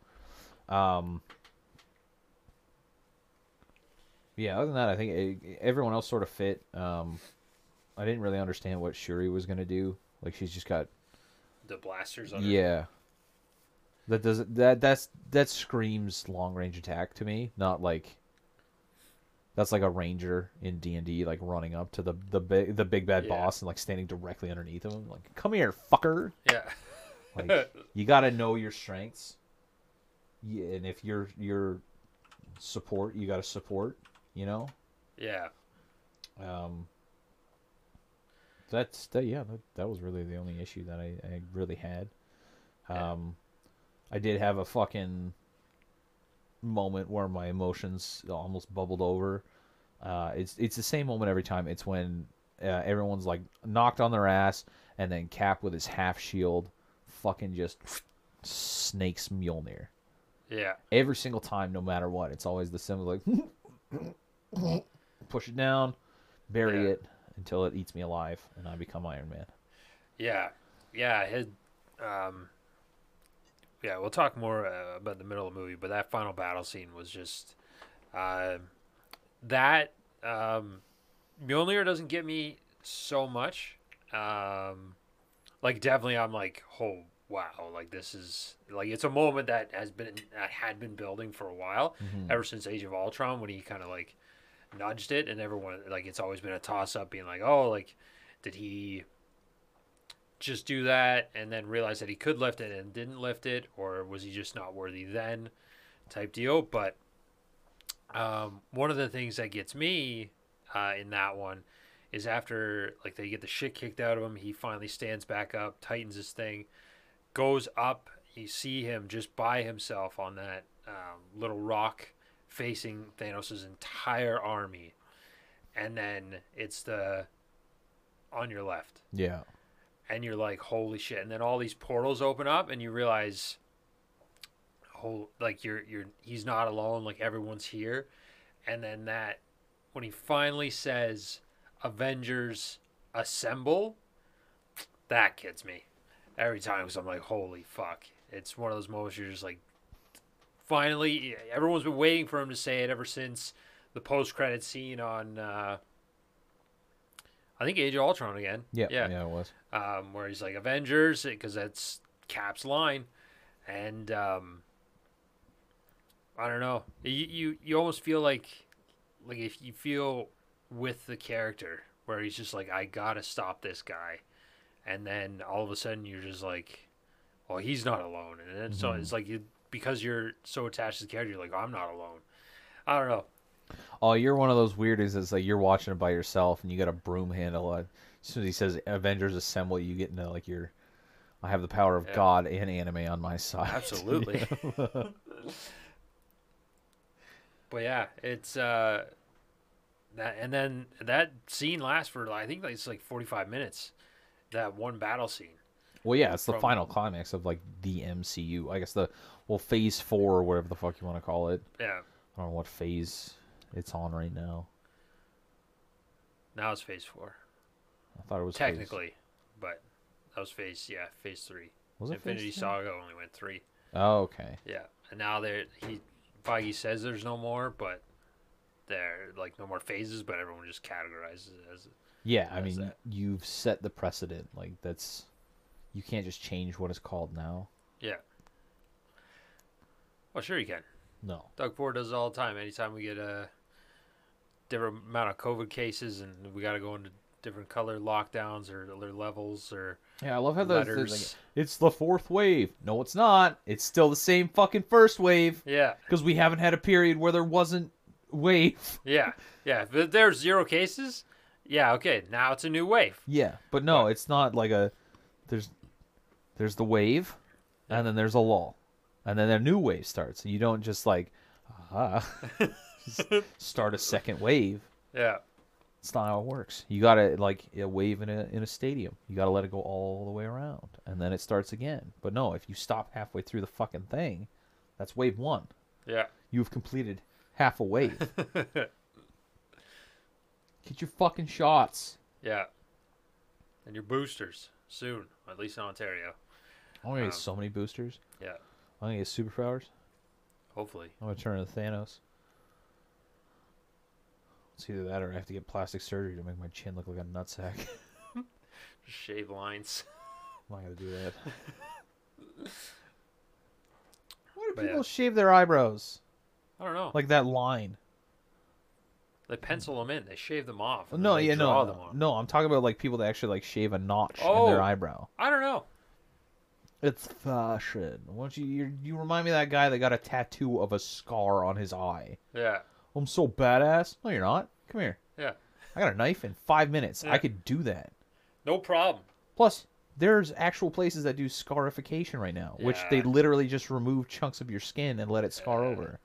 Speaker 2: Um, yeah, other than that, I think it, everyone else sort of fit. Um, I didn't really understand what Shuri was going to do. Like, she's just got
Speaker 1: the blasters. On her.
Speaker 2: Yeah. That does that that's that screams long range attack to me, not like that's like a ranger in D and D, like running up to the the big the big bad
Speaker 1: Yeah.
Speaker 2: boss and like standing directly underneath him, like come here, fucker.
Speaker 1: yeah,
Speaker 2: Like you got to know your strengths. Yeah, and if you're you're support, you got to support. You know.
Speaker 1: yeah.
Speaker 2: Um. That's that. Yeah, that, that was really the only issue that I, I really had.
Speaker 1: Yeah.
Speaker 2: I did have a fucking moment where my emotions almost bubbled over. Uh, it's it's the same moment every time. It's when uh, everyone's like knocked on their ass, and then Cap with his half shield, fucking just snakes Mjolnir.
Speaker 1: Yeah,
Speaker 2: Every single time, no matter what, it's always the symbol like push it down, bury
Speaker 1: Yeah.
Speaker 2: it until it eats me alive, and I become Iron Man.
Speaker 1: yeah, yeah. His, um, yeah. We'll talk more uh, about the middle of the movie, but that final battle scene was just, uh, that um, Mjolnir doesn't get me so much. Um, like definitely, I'm like, oh wow, like this is like it's a moment that has been that had been building for a while. ever since Age of Ultron when he kind of like nudged it, and everyone like it's always been a toss up, being like, oh, like did he just do that and then realize that he could lift it and didn't lift it, or was he just not worthy then, type deal. But um, one of the things that gets me uh, in that one is after like they get the shit kicked out of him, he finally stands back up, tightens his thing, goes up. You see him just by himself on that um, little rock facing Thanos' entire army. And then it's the on your left.
Speaker 2: Yeah,
Speaker 1: And you're like, holy shit. And then all these portals open up and you realize whole like you're you're he's not alone, like everyone's here. And then that when he finally says Avengers assemble, that gets me. Every time because I'm like, holy fuck. It's one of those moments you're just like finally everyone's been waiting for him to say it ever since the post credit scene on uh I think Age of Ultron again.
Speaker 2: yeah,
Speaker 1: Yeah
Speaker 2: yeah, it was.
Speaker 1: um, where he's like Avengers because that's Cap's line, and um, I don't know. You, you you almost feel like like if you feel with the character where he's just like I gotta stop this guy, and then all of a sudden you're just like, well he's not alone, and then so
Speaker 2: Mhm.
Speaker 1: it's like you because you're so attached to the character, you're like I'm not alone. I don't know.
Speaker 2: Oh, you're one of those weirdos that's like you're watching it by yourself and you got a broom handle. As soon as he says Avengers Assemble, you get into like your I have the power of
Speaker 1: Yeah.
Speaker 2: God and anime on my side.
Speaker 1: Absolutely. but yeah, it's uh that and then that scene lasts for I think it's like 45 minutes. That one battle scene.
Speaker 2: well, yeah, it's the
Speaker 1: From-
Speaker 2: final climax of like the MCU. I guess the well, Phase Four or whatever the fuck you want to call it.
Speaker 1: Yeah.
Speaker 2: I don't know what phase it's on right now.
Speaker 1: Now it's phase 4.
Speaker 2: I thought it was phase-
Speaker 1: Technically, but that was phase yeah, phase 3.
Speaker 2: Was it
Speaker 1: Infinity
Speaker 2: phase three?
Speaker 1: Saga only went 3.
Speaker 2: Oh, okay.
Speaker 1: Yeah. And now there he Feige says there's no more, but there like no more phases, but everyone just categorizes it as
Speaker 2: Yeah, I mean,
Speaker 1: that.
Speaker 2: you've set the precedent. Like that's you can't just change what it's called now.
Speaker 1: yeah. Well, sure you can.
Speaker 2: No.
Speaker 1: Doug Ford does it all the time. Anytime we get a different amount of COVID cases and we got to go into different color lockdowns or other levels or
Speaker 2: Yeah, I love how
Speaker 1: letters.
Speaker 2: like, it's the fourth wave. No, it's not. It's still the same fucking first wave
Speaker 1: yeah,
Speaker 2: because we haven't had a period where there wasn't wave.
Speaker 1: yeah, yeah. If there's zero cases, Yeah, okay. Now it's a new wave.
Speaker 2: Yeah, but no, it's not like a. There's, there's the wave, and then there's a lull, and then a new wave starts. You don't just like, ah, start a second wave.
Speaker 1: Yeah.
Speaker 2: It's not how it works. You gotta like a wave in a in a stadium. You gotta let it go all the way around, and then it starts again. But no, if you stop halfway through the fucking thing, that's wave one.
Speaker 1: Yeah.
Speaker 2: You've completed half a wave. Get your fucking shots.
Speaker 1: Yeah. And your boosters soon, at least in Ontario.
Speaker 2: I'm gonna get
Speaker 1: Um,
Speaker 2: so many boosters.
Speaker 1: Yeah.
Speaker 2: I'm gonna get superpowers.
Speaker 1: Hopefully.
Speaker 2: I'm gonna turn into Thanos. It's either that or I have to get plastic surgery to make my chin look like a nutsack.
Speaker 1: Shave lines.
Speaker 2: I'm not gonna do that. Why do
Speaker 1: But yeah.
Speaker 2: people shave their eyebrows
Speaker 1: I don't know.
Speaker 2: like that line?
Speaker 1: they pencil them in. They shave them off.
Speaker 2: No, yeah, no, no, no. I'm talking about like people that actually like shave a notch in
Speaker 1: Oh.
Speaker 2: their eyebrow.
Speaker 1: I don't know.
Speaker 2: It's fashion. Why don't you? You, you remind me of that guy that got a tattoo of a scar on his eye.
Speaker 1: Yeah.
Speaker 2: I'm so badass. No, you're not. Come here.
Speaker 1: Yeah.
Speaker 2: I got a knife in five minutes.
Speaker 1: Yeah.
Speaker 2: I could do that.
Speaker 1: No problem.
Speaker 2: Plus, there's actual places that do scarification right now, which they literally just remove chunks of your skin and let it scar
Speaker 1: Yeah.
Speaker 2: over.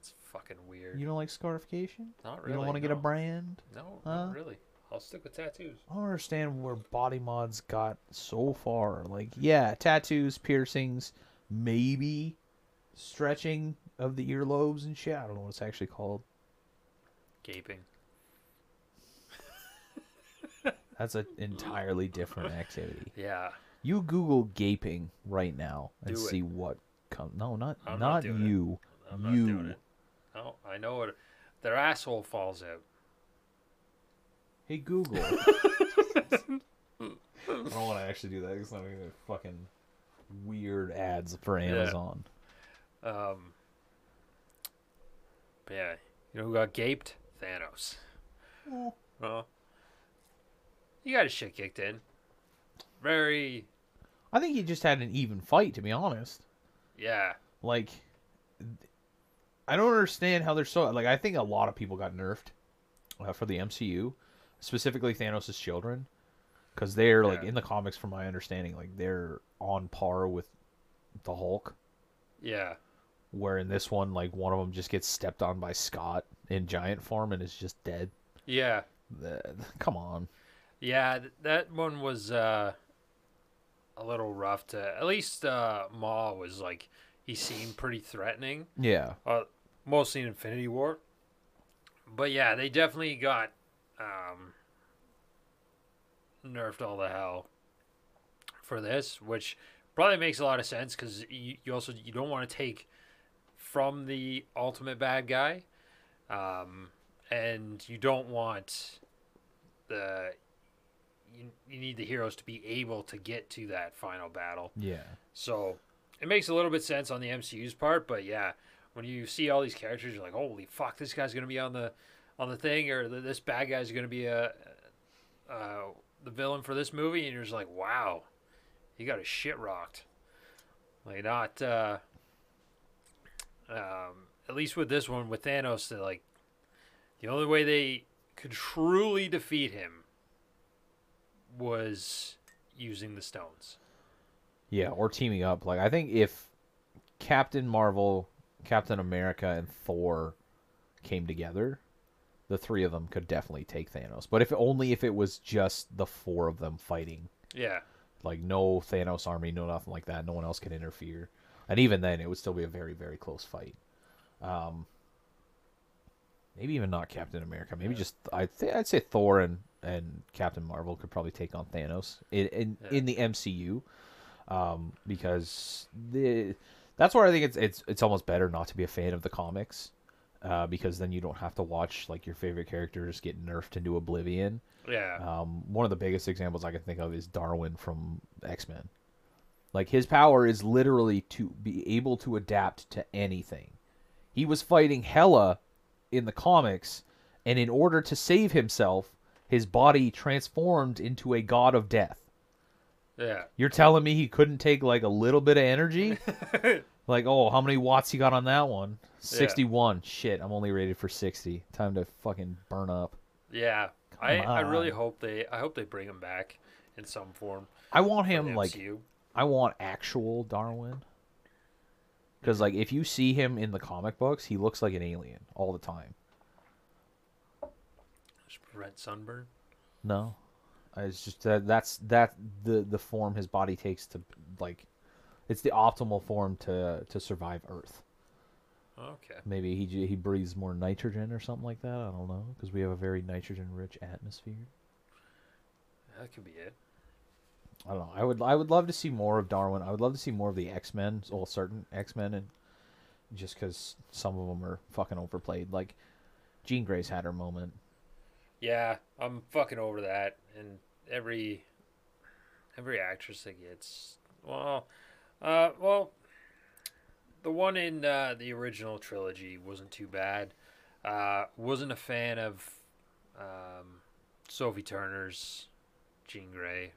Speaker 1: It's fucking weird.
Speaker 2: You don't like scarification?
Speaker 1: Not really.
Speaker 2: you don't want to get a brand?
Speaker 1: No,
Speaker 2: Huh?
Speaker 1: not really. I'll stick with tattoos.
Speaker 2: I don't understand where body mods got so far. Like, yeah, tattoos, piercings, maybe stretching of the earlobes and shit. I don't know what it's actually called.
Speaker 1: Gaping.
Speaker 2: That's an entirely different activity.
Speaker 1: Yeah.
Speaker 2: You Google gaping right now and
Speaker 1: Do it.
Speaker 2: see what comes. No, not
Speaker 1: I'm not
Speaker 2: not
Speaker 1: it.
Speaker 2: you.
Speaker 1: I'm not
Speaker 2: you.
Speaker 1: doing it. No, I know what. Their asshole falls out.
Speaker 2: Hey Google. I don't want to actually do that because I'm gonna fucking weird ads for Amazon.
Speaker 1: Um. But yeah, you know who got gaped? Thanos.
Speaker 2: Oh.
Speaker 1: Well, he got his shit kicked in. Very.
Speaker 2: I think he just had an even fight, to be honest.
Speaker 1: Yeah.
Speaker 2: Like, I don't understand how they're so like. I think a lot of people got nerfed uh, for the MCU, specifically Thanos' children, because they're like in the comics, from my understanding, like they're on par with the Hulk.
Speaker 1: Yeah.
Speaker 2: Where in this one, like one of them just gets stepped on by Scott in giant form and is just dead.
Speaker 1: Yeah.
Speaker 2: The- Come on.
Speaker 1: Yeah. That one was uh, a little rough to. At least uh, Maw was like. He seemed pretty threatening.
Speaker 2: Yeah.
Speaker 1: Uh, mostly in Infinity War. But yeah, they definitely got um, nerfed all the hell for this, which probably makes a lot of sense because you, you also you don't want to take from the ultimate bad guy, um, and you don't want the you, you need the heroes to be able to get to that final battle.
Speaker 2: Yeah.
Speaker 1: So it makes a little bit sense on the MCU's part, but yeah, when you see all these characters, you're like, holy fuck, this guy's gonna be on the on the thing, or this bad guy's gonna be a uh, the villain for this movie, and you're just like, wow, he got his shit rocked. Like not, uh, um, at least with this one with Thanos, like the only way they could truly defeat him was using the stones.
Speaker 2: Yeah, or teaming up. Like I think if Captain Marvel, Captain America, and Thor came together, the three of them could definitely take Thanos. But if only if it was just the four of them fighting.
Speaker 1: Yeah.
Speaker 2: Like no Thanos army, no nothing like that. No one else can interfere. And even then, it would still be a very, very close fight. Um, maybe even not Captain America. Maybe just I'd th- I'd say Thor and, and Captain Marvel could probably take on Thanos in in,
Speaker 1: Yeah.
Speaker 2: in the MCU, um, because the that's where I think it's it's it's almost better not to be a fan of the comics, uh, because then you don't have to watch like your favorite characters get nerfed into oblivion.
Speaker 1: Yeah.
Speaker 2: Um, one of the biggest examples I can think of is Darwin from X Men. Like his power is literally to be able to adapt to anything. He was fighting Hela in the comics, and in order to save himself, his body transformed into a god of death.
Speaker 1: Yeah.
Speaker 2: You're telling me he couldn't take like a little bit of energy? like, oh, how many watts you got on that one? 61. Shit, I'm only rated for 60. Time to fucking burn up.
Speaker 1: Yeah. I, I really hope they I hope they bring him back in some form.
Speaker 2: I want him like
Speaker 1: MCU.
Speaker 2: I want actual Darwin. Because like if you see him in the comic books, he looks like an alien all the time.
Speaker 1: Prevent sunburn.
Speaker 2: No, it's just that that's that the the form his body takes to like, it's the optimal form to to survive Earth.
Speaker 1: Okay.
Speaker 2: Maybe he he breathes more nitrogen or something like that. I don't know because we have a very nitrogen rich atmosphere.
Speaker 1: That could be it.
Speaker 2: I don't know. I would I would love to see more of Darwin. I would love to see more of the X Men, well, certain X Men, and just because some of them are fucking overplayed. Like Jean Grey's had her moment.
Speaker 1: Yeah, I'm fucking over that. And every every actress that gets well, uh, well, the one in uh, the original trilogy wasn't too bad. Uh, wasn't a fan of um, Sophie Turner's Jean Grey.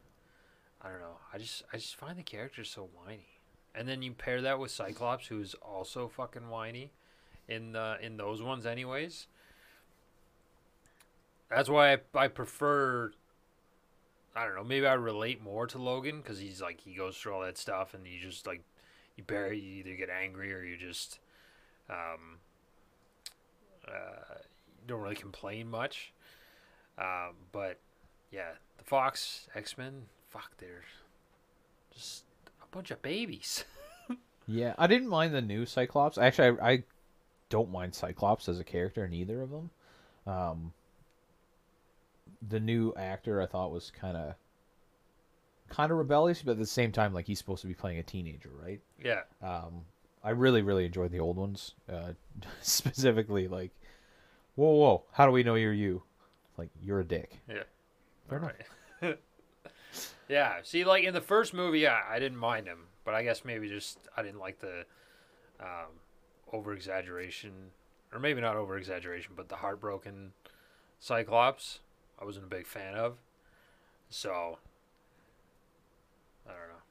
Speaker 1: I don't know. I just I just find the character so whiny. And then you pair that with Cyclops, who's also fucking whiny, in the in those ones, anyways. That's why I, I prefer. I don't know. Maybe I relate more to Logan because he's like he goes through all that stuff, and you just like you barely you either get angry or you just um uh, don't really complain much. Um, but yeah, the Fox X Men, fuck, they're just a bunch of babies.
Speaker 2: Yeah, I didn't mind the new Cyclops. Actually, I, I don't mind Cyclops as a character in either of them. Um, the new actor I thought was kind of kind of rebellious, but at the same time, like he's supposed to be playing a teenager, right?
Speaker 1: yeah,
Speaker 2: Um, I really, really enjoyed the old ones. Uh, specifically, like, whoa, whoa, how do we know you're you? Like, you're a dick.
Speaker 1: yeah.
Speaker 2: Fair enough.
Speaker 1: Alright. yeah. See, like in the first movie, yeah, I didn't mind him, but I guess maybe just I didn't like the um, over exaggeration, or maybe not over exaggeration, but the heartbroken Cyclops. I wasn't a big fan of. So I don't know.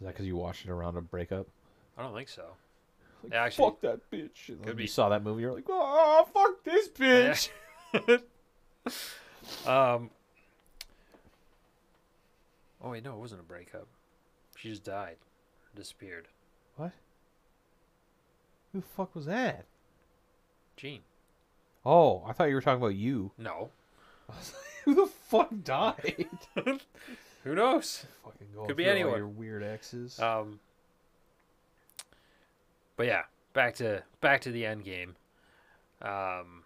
Speaker 2: Is that because you watched it around a breakup?
Speaker 1: I don't think so.
Speaker 2: Like,
Speaker 1: Yeah, actually-
Speaker 2: fuck that bitch. And
Speaker 1: Could be.
Speaker 2: You saw that movie, you're like, oh, fuck this bitch.
Speaker 1: um. Oh wait, no, it wasn't a breakup. She just died, disappeared.
Speaker 2: What? Who the fuck was that?
Speaker 1: Jean.
Speaker 2: Oh, I thought you were talking about you.
Speaker 1: No.
Speaker 2: Who the fuck died?
Speaker 1: Who knows?
Speaker 2: Fucking going
Speaker 1: Could be anyone.
Speaker 2: Your weird exes.
Speaker 1: Um. But yeah, back to back to the end game. Um.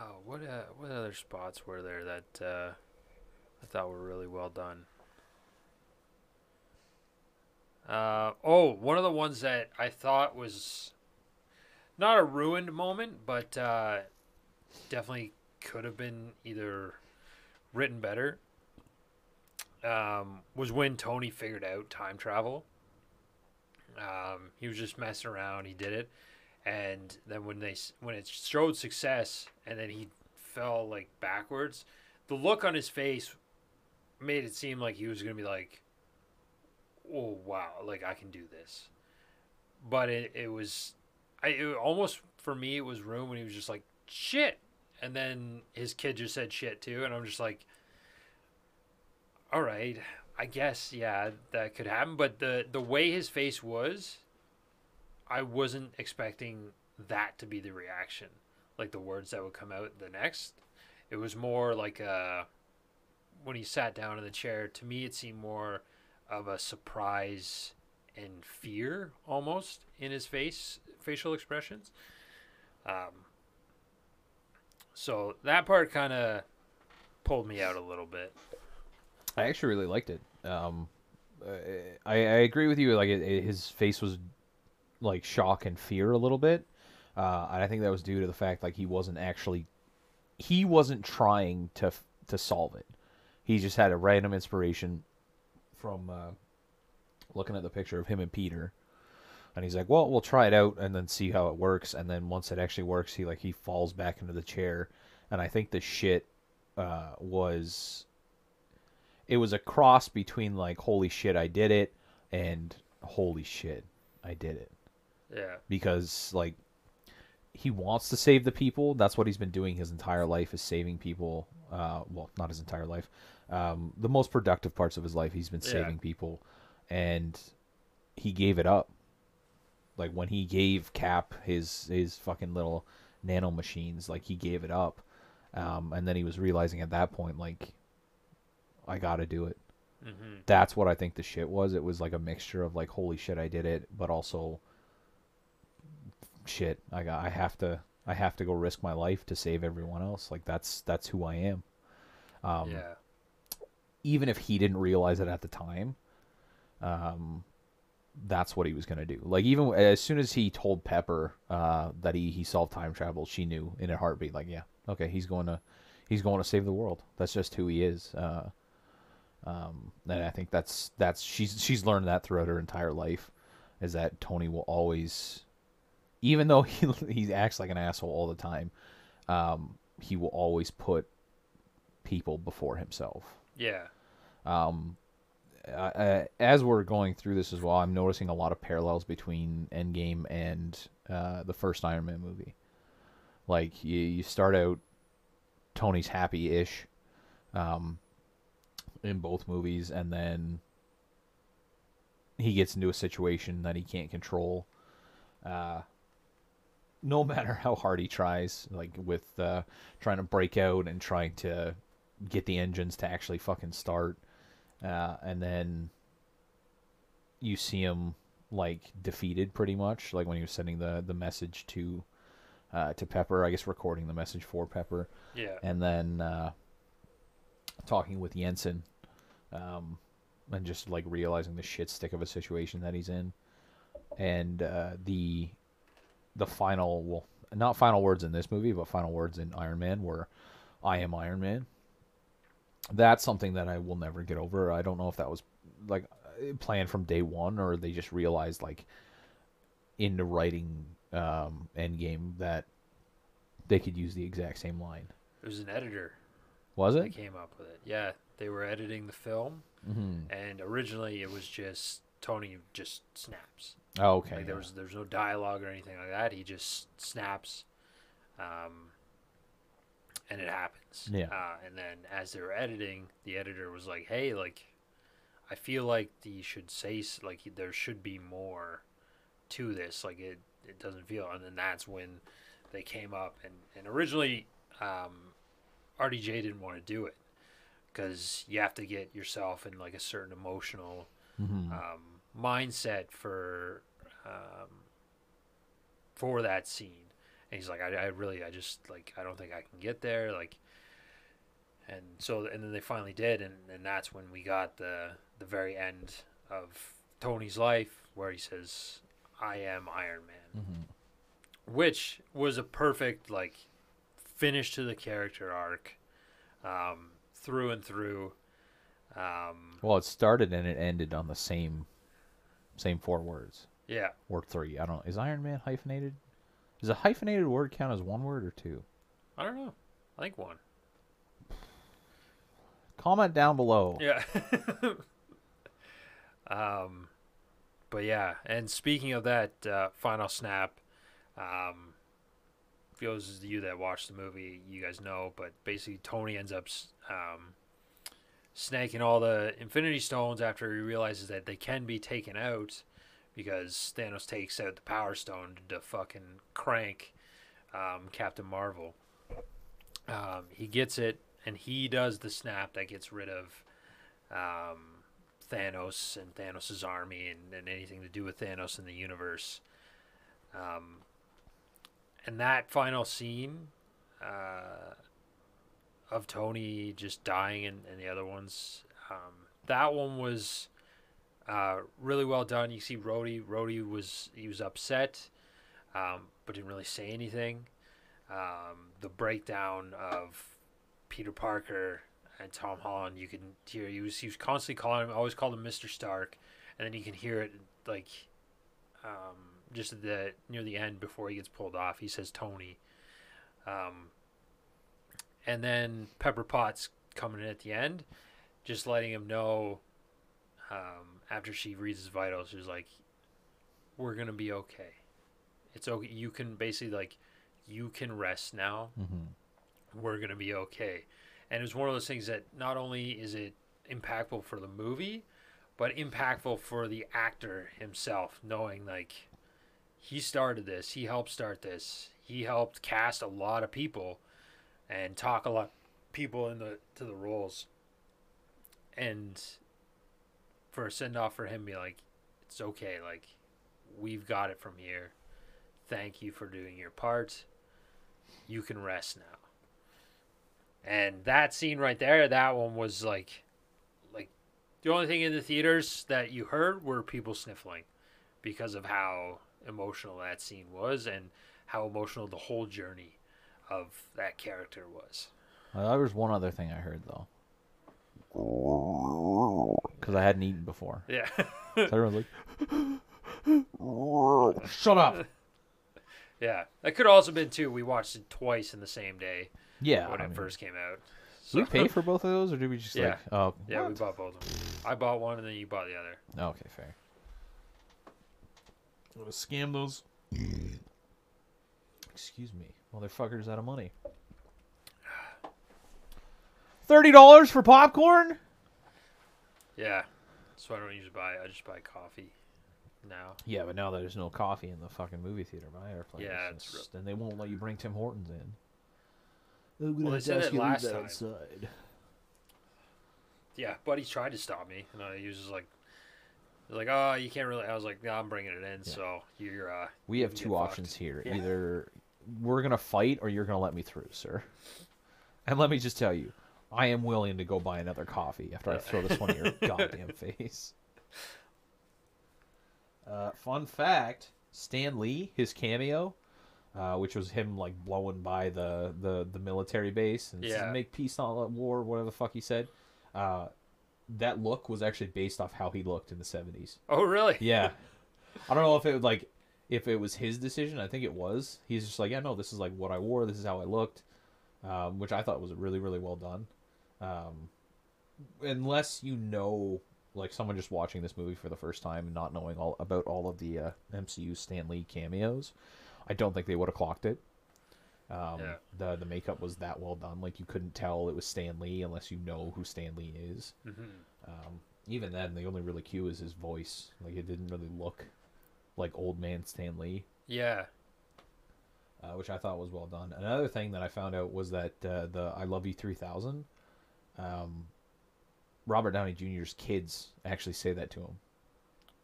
Speaker 1: Oh, what uh, what other spots were there that uh, I thought were really well done? Uh, oh, one of the ones that I thought was not a ruined moment, but uh, definitely could have been either written better. Um, was when Tony figured out time travel. Um, he was just messing around. He did it, and then when they when it showed success, and then he fell like backwards, the look on his face made it seem like he was gonna be like, "Oh wow, like I can do this," but it it was, I it almost for me it was room when he was just like shit, and then his kid just said shit too, and I'm just like, all right, I guess yeah that could happen, but the the way his face was, I wasn't expecting that to be the reaction, like the words that would come out the next. It was more like a when he sat down in the chair. To me, it seemed more of a surprise and fear almost in his face, facial expressions. Um, so that part kind of pulled me out a little bit.
Speaker 2: I actually really liked it. Um, uh, I, I agree with you. Like it, it- his face was like shock and fear a little bit, uh, and I think that was due to the fact like he wasn't actually he wasn't trying to to solve it. He just had a random inspiration from uh, looking at the picture of him and Peter, and he's like, "Well, we'll try it out and then see how it works." And then once it actually works, he like he falls back into the chair, and I think the shit uh, was it was a cross between like holy shit i did it and holy shit i did it
Speaker 1: Yeah.
Speaker 2: because like he wants to save the people. That's what he's been doing his entire life is saving people. Uh, well, not his entire life. Um, the most productive parts of his life, he's been
Speaker 1: Yeah.
Speaker 2: saving people, and he gave it up. Like when he gave Cap his his fucking little nano machines, like he gave it up, um, and then he was realizing at that point, like, I got to do it.
Speaker 1: hmm
Speaker 2: That's what I think the shit was. It was like a mixture of like, holy shit, I did it, but also, shit, I got, I have to, I have to go risk my life to save everyone else. Like that's that's who I am. Um,
Speaker 1: yeah.
Speaker 2: Even if he didn't realize it at the time, um, that's what he was gonna do. Like even as soon as he told Pepper uh, that he he solved time travel, she knew in a heartbeat. Like, yeah, okay, he's going to he's going to save the world. That's just who he is. Uh, um, and I think that's that's she's she's learned that throughout her entire life, is that Tony will always, even though he he acts like an asshole all the time, um, he will always put people before himself
Speaker 1: Yeah.
Speaker 2: Um, uh, as we're going through this as well, I'm noticing a lot of parallels between Endgame and uh, the first Iron Man movie. Like you, you start out, Tony's happy-ish, um, in both movies, and then he gets into a situation that he can't control. Uh, no matter how hard he tries, like with uh, trying to break out and trying to get the engines to actually fucking start, uh, and then you see him like defeated pretty much, like when he was sending the the message to uh, to Pepper, I guess recording the message for Pepper,
Speaker 1: Yeah.
Speaker 2: and then uh, talking with Yinsen, um, and just like realizing the shit stick of a situation that he's in, and uh, the the final well, not final words in this movie, but final words in Iron Man were, "I am Iron Man." That's something that I will never get over. I don't know if that was like planned from day one or they just realized like in the writing um, Endgame that they could use the exact same line.
Speaker 1: It was an editor
Speaker 2: Was it?
Speaker 1: came up with it. Yeah. They were editing the film,
Speaker 2: Mm-hmm.
Speaker 1: and originally it was just Tony just snaps.
Speaker 2: Oh, okay.
Speaker 1: Like there
Speaker 2: yeah.
Speaker 1: was there was no dialogue or anything like that. He just snaps, um, and it happens.
Speaker 2: Yeah.
Speaker 1: Uh, and then as they were editing, the editor was like, "Hey, like, I feel like you should say like there should be more to this. Like it it doesn't feel." And then that's when they came up and and originally, um, RDJ didn't want to do it because you have to get yourself in like a certain emotional
Speaker 2: Mhm.
Speaker 1: um, mindset for um, for that scene. And he's like, I, I really, I just like, I don't think I can get there. Like, and so, and then they finally did, and, and that's when we got the the very end of Tony's life, where he says, "I am Iron Man,"
Speaker 2: Mhm.
Speaker 1: which was a perfect like finish to the character arc, um, through and through. Um,
Speaker 2: Well, it started and it ended on the same same four words
Speaker 1: yeah,
Speaker 2: or three. I don't. Is Iron Man hyphenated? Does a hyphenated word count as one word or two?
Speaker 1: I don't know. I think one.
Speaker 2: Comment down below.
Speaker 1: Yeah. um, but yeah, and speaking of that uh, final snap, um, for those of you that watched the movie, you guys know. But basically, Tony ends up um, snaking all the Infinity Stones after he realizes that they can be taken out because Thanos takes out the Power Stone to fucking crank um, Captain Marvel. Um, he gets it, and he does the snap that gets rid of um, Thanos and Thanos' army and, and anything to do with Thanos in the universe. Um, and that final scene uh, of Tony just dying and, and the other ones, um, that one was uh, really well done. You see, Rhodey, Rhodey was he was upset, um, but didn't really say anything. Um, the breakdown of Peter Parker and Tom Holland, you can hear he was he was constantly calling him, always called him Mister Stark, and then you can hear it like um, just at the near the end before he gets pulled off. He says Tony, um, and then Pepper Potts coming in at the end, just letting him know um, after she reads his vitals, she's like, "We're gonna be okay. It's okay. You can basically like you can rest now.
Speaker 2: Mm-hmm.
Speaker 1: We're gonna be okay. And it was one of those things that not only is it impactful for the movie, but impactful for the actor himself, knowing like he started this, he helped start this, he helped cast a lot of people and talk a lot people in the to the roles. And for a send off for him be like, it's okay, like we've got it from here. Thank you for doing your part. You can rest now. And that scene right there, that one was like like the only thing in the theaters that you heard were people sniffling because of how emotional that scene was and how emotional the whole journey of that character was.
Speaker 2: Uh, there was one other thing I heard though, because I hadn't eaten before.
Speaker 1: Yeah.
Speaker 2: So everyone's like, "Shut up."
Speaker 1: yeah. That could also been too. We watched it twice in the same day
Speaker 2: Yeah.
Speaker 1: when
Speaker 2: I
Speaker 1: it
Speaker 2: mean,
Speaker 1: first came out.
Speaker 2: Did we pay for both of those, or did we just
Speaker 1: Yeah.
Speaker 2: like? Oh,
Speaker 1: Yeah, we bought both of them. I bought one and then you bought the other.
Speaker 2: Okay, fair. I'm gonna scam those. Excuse me, motherfuckers out of money. Thirty dollars for popcorn?
Speaker 1: Yeah. So I don't usually buy. I just buy coffee now.
Speaker 2: Yeah, but now there's no coffee in the fucking movie theater my airplane. place.
Speaker 1: Yeah, it's
Speaker 2: It's- then they won't let you bring Tim Hortons in. I'm
Speaker 1: Well, they said it last time.
Speaker 2: outside.
Speaker 1: Yeah, buddy tried to stop me, and I he was just like, was like, oh, you can't really. I was like, no, I'm bringing it in. So you're. uh
Speaker 2: We have two options
Speaker 1: fucked.
Speaker 2: here.
Speaker 1: Yeah.
Speaker 2: Either we're gonna fight or you're gonna let me through, sir. And let me just tell you, I am willing to go buy another coffee after I throw this one in your goddamn face. Uh, fun fact: Stan Lee, his cameo, uh, which was him like blowing by the the, the military base and
Speaker 1: Yeah.
Speaker 2: make peace not war, whatever the fuck he said. Uh, that look was actually based off how he looked in the seventies.
Speaker 1: Oh, really?
Speaker 2: Yeah. I don't know if it was like if it was his decision. I think it was. He's just like, yeah, no, this is like what I wore. This is how I looked, um, which I thought was really, really well done. Um, unless you know, like someone just watching this movie for the first time and not knowing all about all of the uh, MCU Stan Lee cameos, I don't think they would have clocked it. Um,
Speaker 1: Yeah.
Speaker 2: The the makeup was that well done. Like you couldn't tell it was Stan Lee unless you know who Stan Lee is.
Speaker 1: hmm
Speaker 2: Um, even then, the only really cue is his voice. Like it didn't really look like old man Stan Lee,
Speaker 1: Yeah.
Speaker 2: uh, which I thought was well done. Another thing that I found out was that uh, the I Love You 3000, um, Robert Downey Jr.'s kids actually say that to him,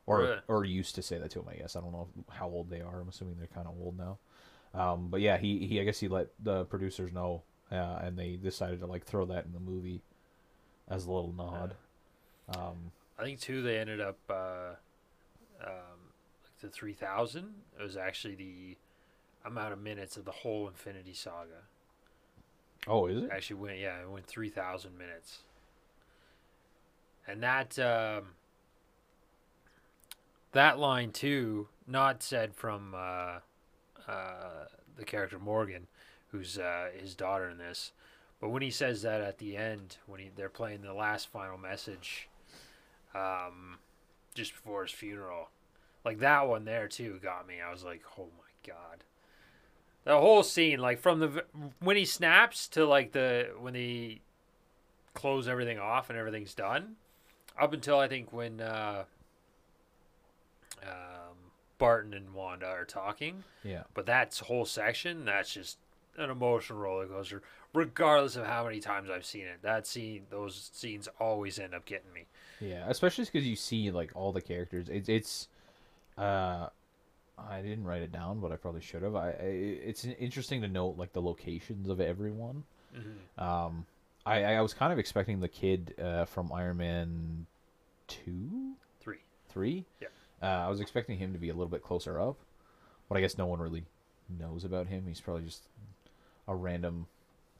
Speaker 2: or
Speaker 1: Really?
Speaker 2: or used to say that to him. I guess I don't know how old they are. I'm assuming they're kind of old now. Um, but yeah, he, he I guess he let the producers know, uh, and they decided to like throw that in the movie as a little nod. Um,
Speaker 1: I think too they ended up uh, um, like the three thousand. It was actually the amount of minutes of the whole Infinity Saga.
Speaker 2: oh, is it?
Speaker 1: It actually went yeah, it went three thousand minutes. And that um, that line too, not said from uh, uh, the character Morgan, who's uh, his daughter in this, but when he says that at the end, when he, they're playing the last final message, um, just before his funeral, like that one there too got me. I was like, oh my god. The whole scene, like from the when he snaps to like the when they close everything off and everything's done, up until I think when uh, um, Barton and Wanda are talking.
Speaker 2: Yeah.
Speaker 1: But that whole section, that's just an emotional roller coaster, regardless of how many times I've seen it. That scene, those scenes always end up getting me.
Speaker 2: Yeah, especially because you see like all the characters. It's it's, uh, I didn't write it down, but I probably should have. I, I it's interesting to note like the locations of everyone.
Speaker 1: Mm-hmm.
Speaker 2: Um, I I was kind of expecting the kid uh, from Iron Man two,
Speaker 1: Three.
Speaker 2: three.
Speaker 1: Yeah.
Speaker 2: Uh, I was expecting him to be a little bit closer up, but I guess no one really knows about him. He's probably just a random,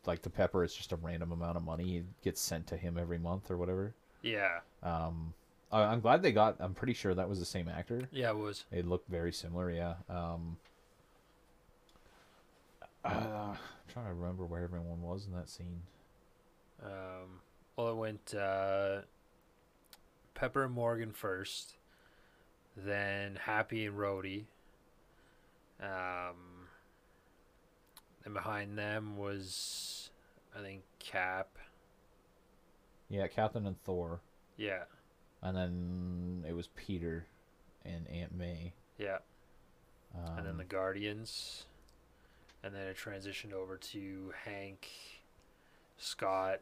Speaker 2: like the pepper. It's just a random amount of money it gets sent to him every month or whatever.
Speaker 1: Yeah.
Speaker 2: Um, I, I'm glad they got. I'm pretty sure that was the same actor.
Speaker 1: Yeah, it was.
Speaker 2: It looked very similar. Yeah. Um, uh, I'm trying to remember where everyone was in that scene.
Speaker 1: Um, well, it went uh, Pepper and Morgan first, then Happy and Rhodey. Um, and behind them was, I think, Cap.
Speaker 2: Yeah, Captain and Thor,
Speaker 1: Yeah,
Speaker 2: and then it was Peter and Aunt May.
Speaker 1: yeah.
Speaker 2: Um,
Speaker 1: and then the Guardians, and then it transitioned over to Hank, Scott,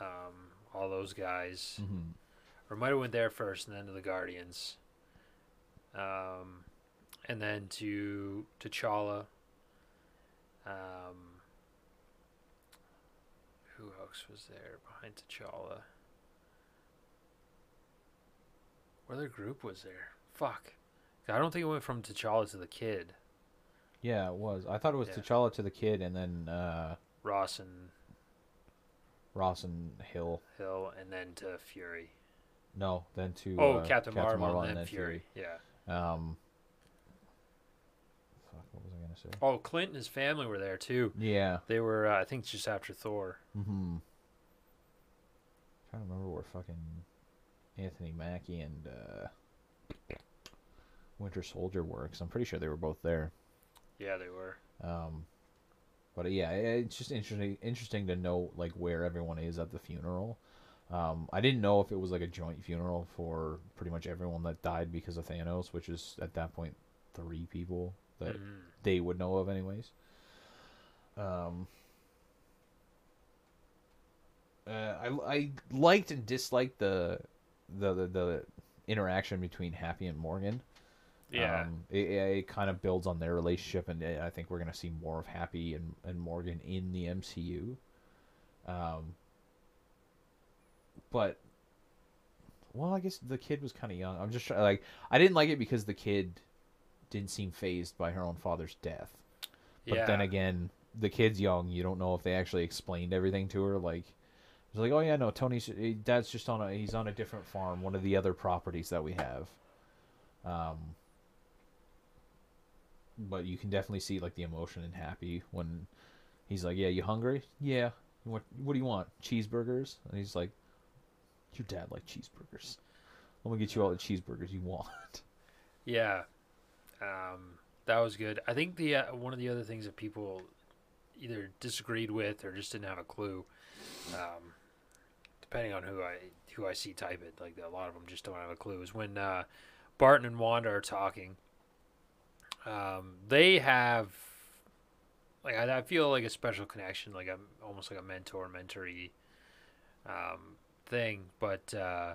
Speaker 1: um, all those guys.
Speaker 2: mhm.
Speaker 1: Or might have went there first, and then to the Guardians, um, and then to T'Challa. Um, who else was there behind T'Challa? What other group was there? Fuck. I don't think it went from T'Challa to the kid.
Speaker 2: Yeah, it was. I thought it was
Speaker 1: Yeah.
Speaker 2: T'Challa to the kid, and then uh,
Speaker 1: Ross and
Speaker 2: Ross and Hill.
Speaker 1: Hill, and then to Fury.
Speaker 2: No, then to
Speaker 1: Oh,
Speaker 2: uh,
Speaker 1: Captain, Marvel, and then Fury. Yeah.
Speaker 2: Um, fuck, what was I gonna say?
Speaker 1: Oh, Clint and his family were there too.
Speaker 2: Yeah.
Speaker 1: They were, uh, I think, just after Thor.
Speaker 2: Mm-hmm. Trying to remember where fucking Anthony Mackie and uh, Winter Soldier were, 'cause I'm pretty sure they were both there.
Speaker 1: Yeah, they were.
Speaker 2: Um, but yeah, it's just interesting interesting to know like where everyone is at the funeral. Um, I didn't know if it was like a joint funeral for pretty much everyone that died because of Thanos, which is at that point three people that
Speaker 1: Mhm.
Speaker 2: they would know of, anyways. Um, uh, I I liked and disliked the the the, the interaction between Happy and Morgan.
Speaker 1: Yeah.
Speaker 2: Um, it, it kind of builds on their relationship, and I think we're gonna see more of Happy and, and Morgan in the MCU. Um, but well, I guess the kid was kind of young. I'm just try- like I didn't like it because the kid didn't seem phased by her own father's death. But
Speaker 1: yeah.
Speaker 2: then again, the kid's young. You don't know if they actually explained everything to her. Like, it's like, oh yeah, no, Tony's dad's just on a he's on a different farm, one of the other properties that we have. Um, but you can definitely see like the emotion and happy when he's like, yeah, you hungry? Yeah. What What do you want? Cheeseburgers? And he's like, your dad like cheeseburgers. Let me get you all the cheeseburgers you want.
Speaker 1: Yeah, um, that was good. I think the uh, one of the other things that people either disagreed with or just didn't have a clue, um, depending on who I who I see type it, like a lot of them just don't have a clue. Is when uh, Barton and Wanda are talking. Um, they have like I, I feel like a special connection, like a almost like a mentor mentoree um, thing, but. Uh,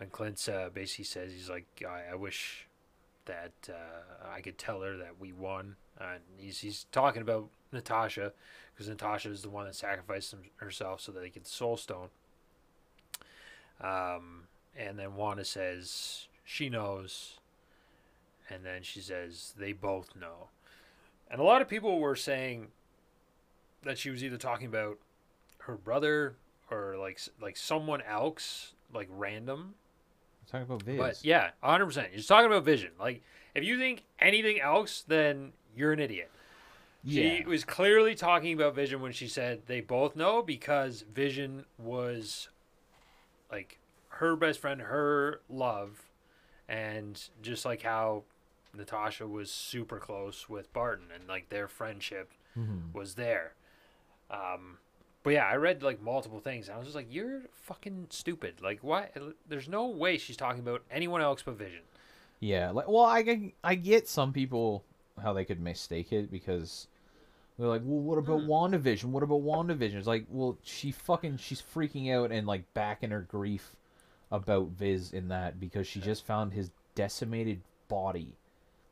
Speaker 1: and Clint uh, basically says he's like, I, I wish that uh, I could tell her that we won. And he's he's talking about Natasha because Natasha is the one that sacrificed herself so that they get the Soul Stone. Um, and then Wanda says she knows, and then she says they both know. And a lot of people were saying that she was either talking about her brother or like like someone else, like random.
Speaker 2: Talking about vision.
Speaker 1: But yeah, 100%. You're just talking about vision. Like, if you think anything else, then you're an idiot.
Speaker 2: yeah.
Speaker 1: She was clearly talking about Vision when she said they both know because Vision was like her best friend, her love, and just like how Natasha was super close with Barton and like their friendship
Speaker 2: Mhm.
Speaker 1: was there. Um, but yeah, I read like multiple things. And I was just like, "You're fucking stupid! Like, why? There's no way she's talking about anyone else but Vision."
Speaker 2: Yeah, like well, I get- I get some people how they could mistake it because they're like, well, what about
Speaker 1: Hmm.
Speaker 2: WandaVision? What about WandaVision? It's like, well, she fucking she's freaking out and like back in her grief about Viz in that because she just found his decimated body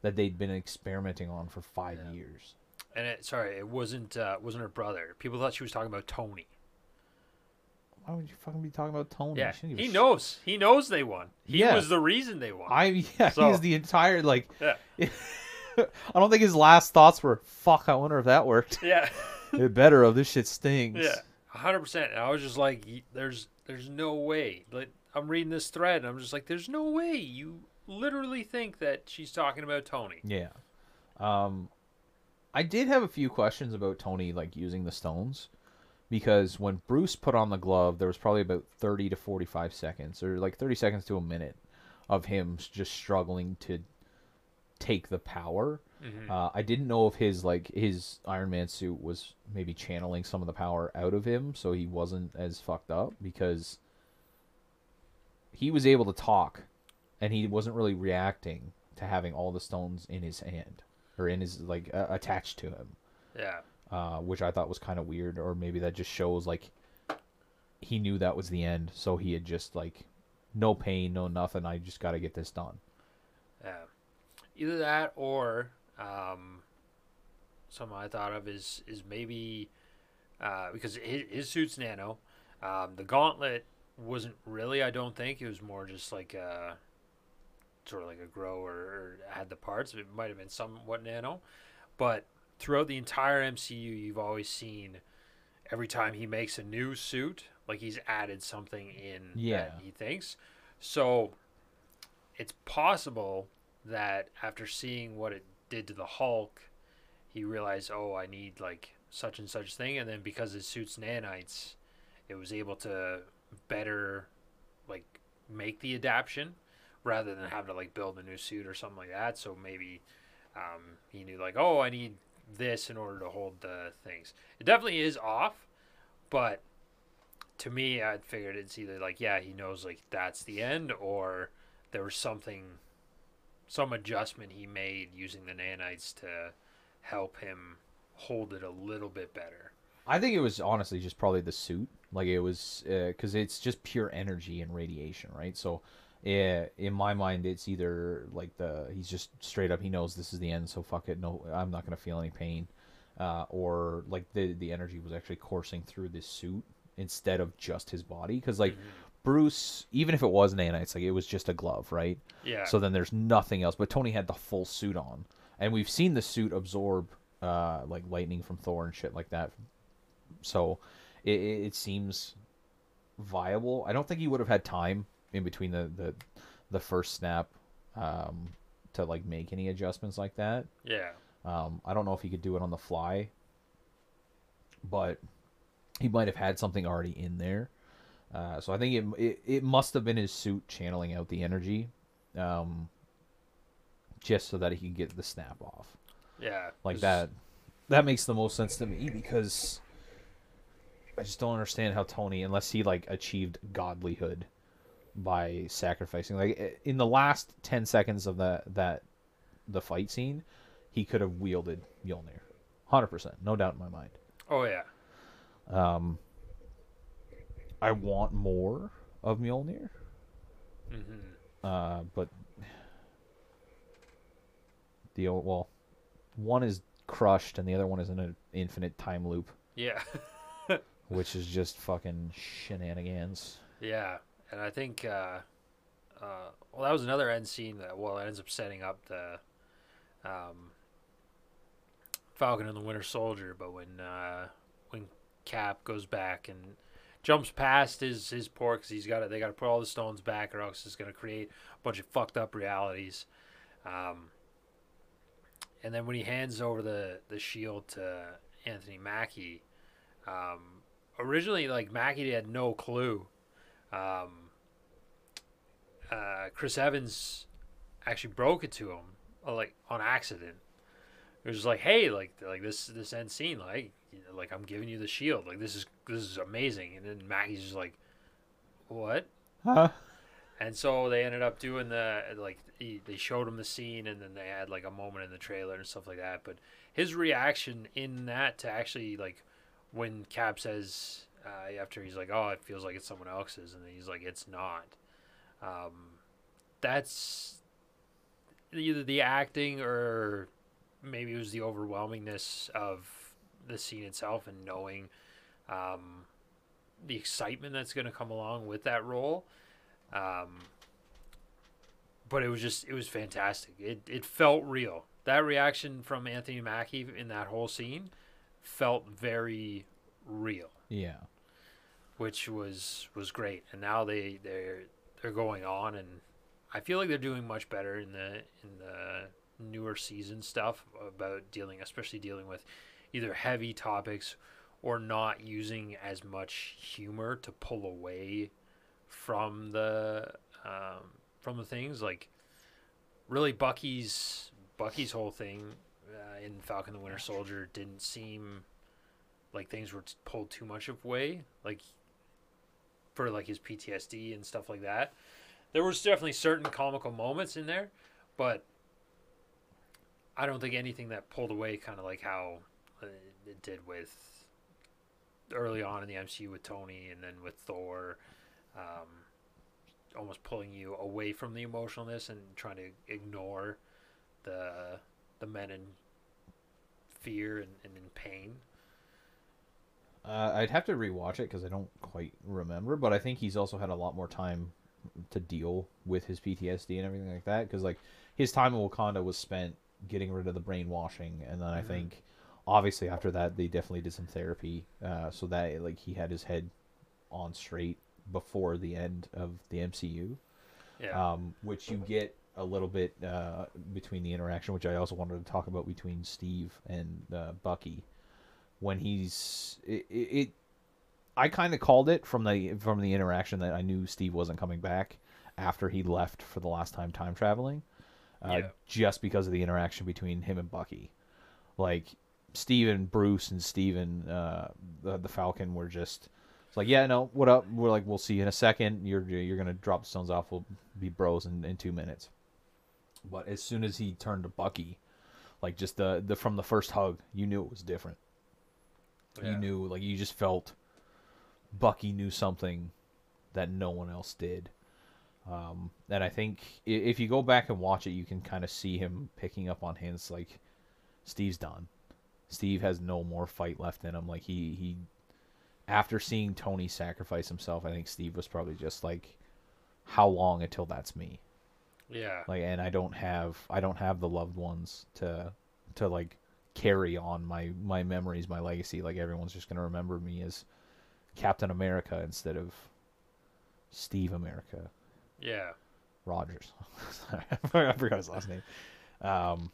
Speaker 2: that they'd been experimenting on for five
Speaker 1: Yeah.
Speaker 2: years.
Speaker 1: And it, sorry, it wasn't uh, wasn't her brother. People thought she was talking about Tony.
Speaker 2: Why would you fucking be talking about Tony?
Speaker 1: Yeah, he
Speaker 2: sh-
Speaker 1: knows. He knows they won. He
Speaker 2: Yeah.
Speaker 1: was the reason they won.
Speaker 2: I yeah,
Speaker 1: So-
Speaker 2: he's the entire like.
Speaker 1: Yeah.
Speaker 2: I don't think his last thoughts were, "Fuck, I wonder if that worked."
Speaker 1: yeah,
Speaker 2: it better of this shit stings.
Speaker 1: yeah, hundred percent. And I was just like, "There's, there's no way." Like, I'm reading this thread, and I'm just like, "There's no way." You literally think that she's talking about Tony.
Speaker 2: Yeah. Um I did have a few questions about Tony like using the stones because when Bruce put on the glove there was probably about 30 to 45 seconds or like 30 seconds to a minute of him just struggling to take the power.
Speaker 1: Mhm.
Speaker 2: Uh, I didn't know if his like his Iron Man suit was maybe channeling some of the power out of him, so he wasn't as fucked up because he was able to talk, and he wasn't really reacting to having all the stones in his hand or in his like uh, attached to him,
Speaker 1: yeah.
Speaker 2: uh, which I thought was kind of weird, or maybe that just shows like he knew that was the end, so he had just like no pain, no nothing. I just got to get this done.
Speaker 1: Yeah. Either that or um, something I thought of is is maybe uh, because his, his suit's nano. Um, the gauntlet wasn't really. I don't think it was more just like a sort of like a grow or, or had the parts. It might have been somewhat nano, but throughout the entire MCU, you've always seen every time he makes a new suit, like he's added something in
Speaker 2: Yeah.
Speaker 1: that he thinks. So it's possible that after seeing what it did to the Hulk, he realized, oh, I need like such and such thing, and then because his suit's nanites, it was able to better like make the adaptation rather than having to like build a new suit or something like that. So maybe um, he knew like, oh, I need this in order to hold the things. It definitely is off, but to me, I figured it's either like, yeah, he knows like that's the end, or there was something, some adjustment he made using the nanites to help him hold it a little bit better.
Speaker 2: I think it was honestly just probably the suit. Like it was because it's just pure energy and radiation, right? So, yeah, in my mind, it's either like the he's just straight up he knows this is the end, so fuck it, no, I'm not gonna feel any pain, uh, or like the the energy was actually coursing through this suit instead of just his body. Because like Bruce, even if it was nanites, like it was just a glove, right?
Speaker 1: Yeah.
Speaker 2: So then there's nothing else. But Tony had the full suit on, and we've seen the suit absorb uh, like lightning from Thor and shit like that. So it, it it seems viable. I don't think he would have had time in between the the, the first snap um, to like make any adjustments like that.
Speaker 1: yeah.
Speaker 2: Um, I don't know if he could do it on the fly, but he might have had something already in there. Uh, so I think it, it it must have been his suit channeling out the energy, um, just so that he could get the snap off
Speaker 1: Yeah.
Speaker 2: like that. That makes the most sense to me because I just don't understand how Tony, unless he like achieved godlyhood by sacrificing, like in the last ten seconds of that that the fight scene, he could have wielded Mjolnir, hundred percent, no doubt in my mind.
Speaker 1: Oh yeah.
Speaker 2: Um, I want more of Mjolnir,
Speaker 1: hmm
Speaker 2: uh, but the o- well, one is crushed and the other one is in an infinite time loop.
Speaker 1: Yeah.
Speaker 2: which is just fucking shenanigans.
Speaker 1: Yeah, and I think uh, uh, well, that was another end scene that well ends up setting up the um, Falcon and the Winter Soldier. But when uh, when Cap goes back and jumps past his his port because he's got to they got to put all the stones back or else it's going to create a bunch of fucked up realities. Um, and then when he hands over the the shield to Anthony Mackie, um, originally like Mackie had no clue. Um, uh, Chris Evans actually broke it to him uh, like on accident. It was like, hey, like like this this end scene, like you know, like I'm giving you the shield, like this is this is amazing, and then Mackie's just like, what?
Speaker 2: Huh?
Speaker 1: And so they ended up doing the like he, they showed him the scene, and then they had like a moment in the trailer and stuff like that. But his reaction in that to actually like when Cap says uh, after he's like, "Oh, it feels like it's someone else's," and then he's like, "It's not." Um, that's either the acting or maybe it was the overwhelmingness of the scene itself and knowing um, the excitement that's going to come along with that role. Um, but it was just it was fantastic. It it felt real. That reaction from Anthony Mackie in that whole scene felt very real,
Speaker 2: Yeah.
Speaker 1: which was was great. And now they they're they're going on, and I feel like they're doing much better in the in the newer season stuff about dealing, especially dealing with either heavy topics or not using as much humor to pull away from the um, from the things. Like really Bucky's Bucky's whole thing uh, in Falcon the Winter Soldier didn't seem like things were pulled too much of way, like for like his PTSD and stuff like that. There was definitely certain comical moments in there, but I don't think anything that pulled away kind of like how uh, it did with early on in the MCU with Tony and then with Thor. Um, almost pulling you away from the emotionalness and trying to ignore the the men in fear and, and in pain.
Speaker 2: Uh, I'd have to rewatch it because I don't quite remember, but I think he's also had a lot more time to deal with his PTSD and everything like that. Because like his time in Wakanda was spent getting rid of the brainwashing, and then I
Speaker 1: Mhm.
Speaker 2: think obviously after that they definitely did some therapy, uh, so that like he had his head on straight before the end of the MCU.
Speaker 1: Yeah.
Speaker 2: um, which you get a little bit uh, between the interaction, which I also wanted to talk about between Steve and uh, Bucky, when he's it. it, I kind of called it from the from the interaction that I knew Steve wasn't coming back after he left for the last time time traveling, uh,
Speaker 1: Yeah.
Speaker 2: just because of the interaction between him and Bucky, like Steve and Bruce and Steve and uh, the the Falcon were just. It's like, yeah, no, what up? We're like, we'll see you in a second. You're you're gonna drop the stones off. We'll be bros in, in two minutes. But as soon as he turned to Bucky, like just the the from the first hug, you knew it was different. You knew, like you just felt Bucky knew something that no one else did. Um, and I think if you go back and watch it, you can kind of see him picking up on hints like Steve's done. Steve has no more fight left in him. Like he he after seeing Tony sacrifice himself, I think Steve was probably just like, "How long until that's me?"
Speaker 1: Yeah.
Speaker 2: Like, and I don't have I don't have the loved ones to to like carry on my my memories, my legacy. Like everyone's just gonna remember me as Captain America instead of Steve America
Speaker 1: Yeah.
Speaker 2: Rogers. Sorry, I forgot his last name. Um,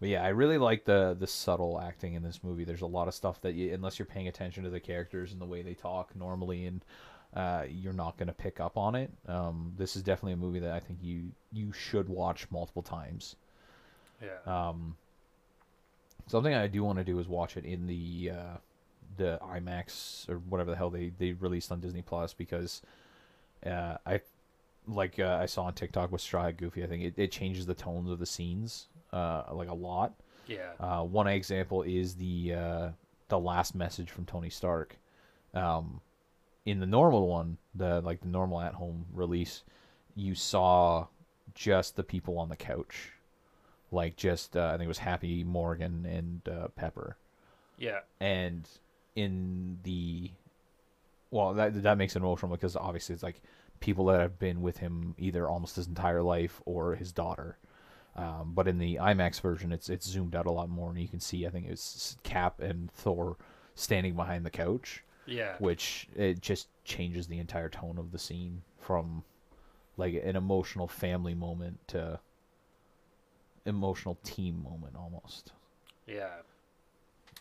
Speaker 2: but yeah, I really like the the subtle acting in this movie. There's a lot of stuff that you, unless you're paying attention to the characters and the way they talk normally, and uh, you're not going to pick up on it. Um, this is definitely a movie that I think you you should watch multiple times.
Speaker 1: Yeah.
Speaker 2: Um, something I do want to do is watch it in the uh, the IMAX or whatever the hell they, they released on Disney Plus because uh, I like uh, I saw on TikTok with Straw Goofy. I think it, it changes the tones of the scenes uh, like a lot.
Speaker 1: yeah.
Speaker 2: Uh, one example is the uh, the last message from Tony Stark. Um, in the normal one, the like the normal at home release, you saw just the people on the couch, like just uh, I think it was Happy Morgan and uh, Pepper,
Speaker 1: Yeah.
Speaker 2: and in the well that that makes it emotional because obviously it's like people that have been with him either almost his entire life or his daughter. Um, but in the IMAX version, it's it's zoomed out a lot more, and you can see I think it's Cap and Thor standing behind the couch,
Speaker 1: Yeah.
Speaker 2: which it just changes the entire tone of the scene from like an emotional family moment to emotional team moment almost.
Speaker 1: Yeah.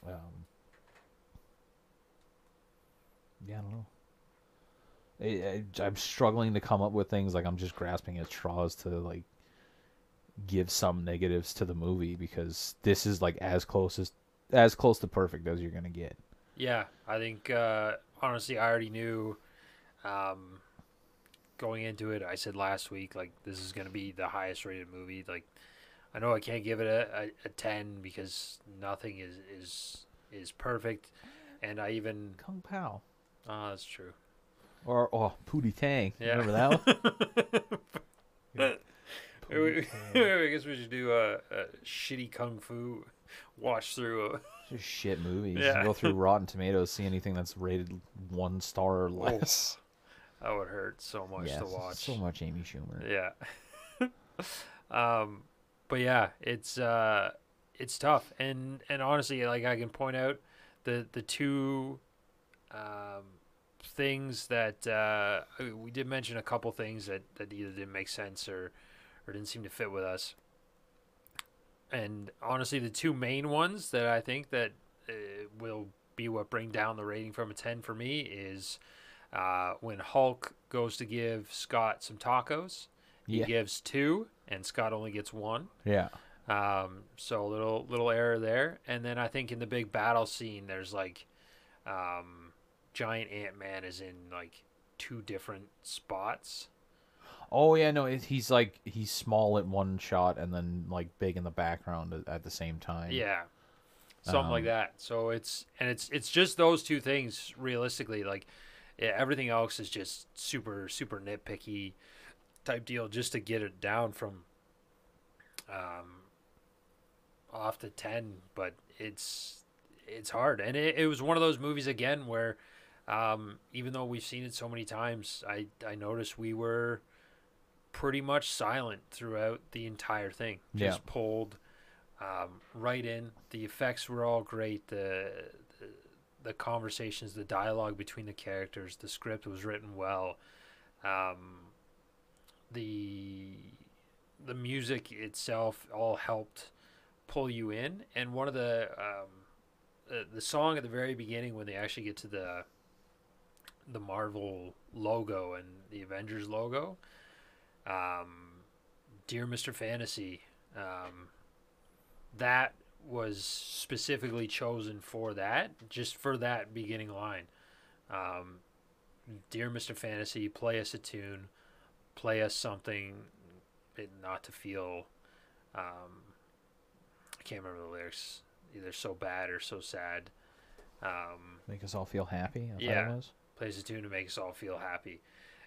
Speaker 2: Um, yeah, I don't know. I, I, I'm struggling to come up with things like I'm just grasping at straws to like give some negatives to the movie because this is like as close as as close to perfect as you're gonna get.
Speaker 1: Yeah, I think uh, honestly, I already knew um, going into it. I said last week, like this is gonna be the highest rated movie. Like, I know I can't give it a, a, a ten because nothing is is is perfect, and I even
Speaker 2: Kung Pow
Speaker 1: oh, that's true.
Speaker 2: or oh Pootie Tang.
Speaker 1: Yeah.
Speaker 2: Remember that one?
Speaker 1: I guess we should do a, a shitty kung fu watch through.
Speaker 2: Just shit movies.
Speaker 1: Yeah.
Speaker 2: Go through Rotten Tomatoes, see anything that's rated one star or less.
Speaker 1: That would hurt so much
Speaker 2: yeah,
Speaker 1: to watch.
Speaker 2: so much Amy Schumer.
Speaker 1: Yeah. um, but yeah, it's uh, it's tough, and and honestly, like I can point out the the two um, things that uh, we did mention a couple things that that either didn't make sense or or didn't seem to fit with us. And honestly, the two main ones that I think that uh, will be what bring down the rating from a ten for me is uh, when Hulk goes to give Scott some tacos. He
Speaker 2: Yeah.
Speaker 1: gives two, and Scott only gets one.
Speaker 2: Yeah.
Speaker 1: Um, so a little little error there. And then I think in the big battle scene, there's like, um, giant Ant Man is in like two different spots.
Speaker 2: Oh yeah, no, it, he's like he's small at one shot and then like big in the background at, at the same time.
Speaker 1: Yeah, something like
Speaker 2: Um,
Speaker 1: that. So it's and it's it's just those two things realistically. Like yeah, everything else is just super super nitpicky type deal just to get it down from um off to 10 but it's it's hard. And it, it was one of those movies again where um even though we've seen it so many times i i noticed we were pretty much silent throughout the entire thing. Just
Speaker 2: Yeah.
Speaker 1: pulled um, right in. The effects were all great. The, the the conversations the dialogue between the characters the script was written well. Um the the music itself all helped pull you in and one of the um the, the song at the very beginning when they actually get to the the Marvel logo and the Avengers logo um Dear Mr. Fantasy um that was specifically chosen for that just for that beginning line um Dear Mr. Fantasy play us a tune play us something not to feel um I can't remember the lyrics either so bad or so sad um
Speaker 2: Make us all feel happy.
Speaker 1: Yeah. plays a tune to make us all feel happy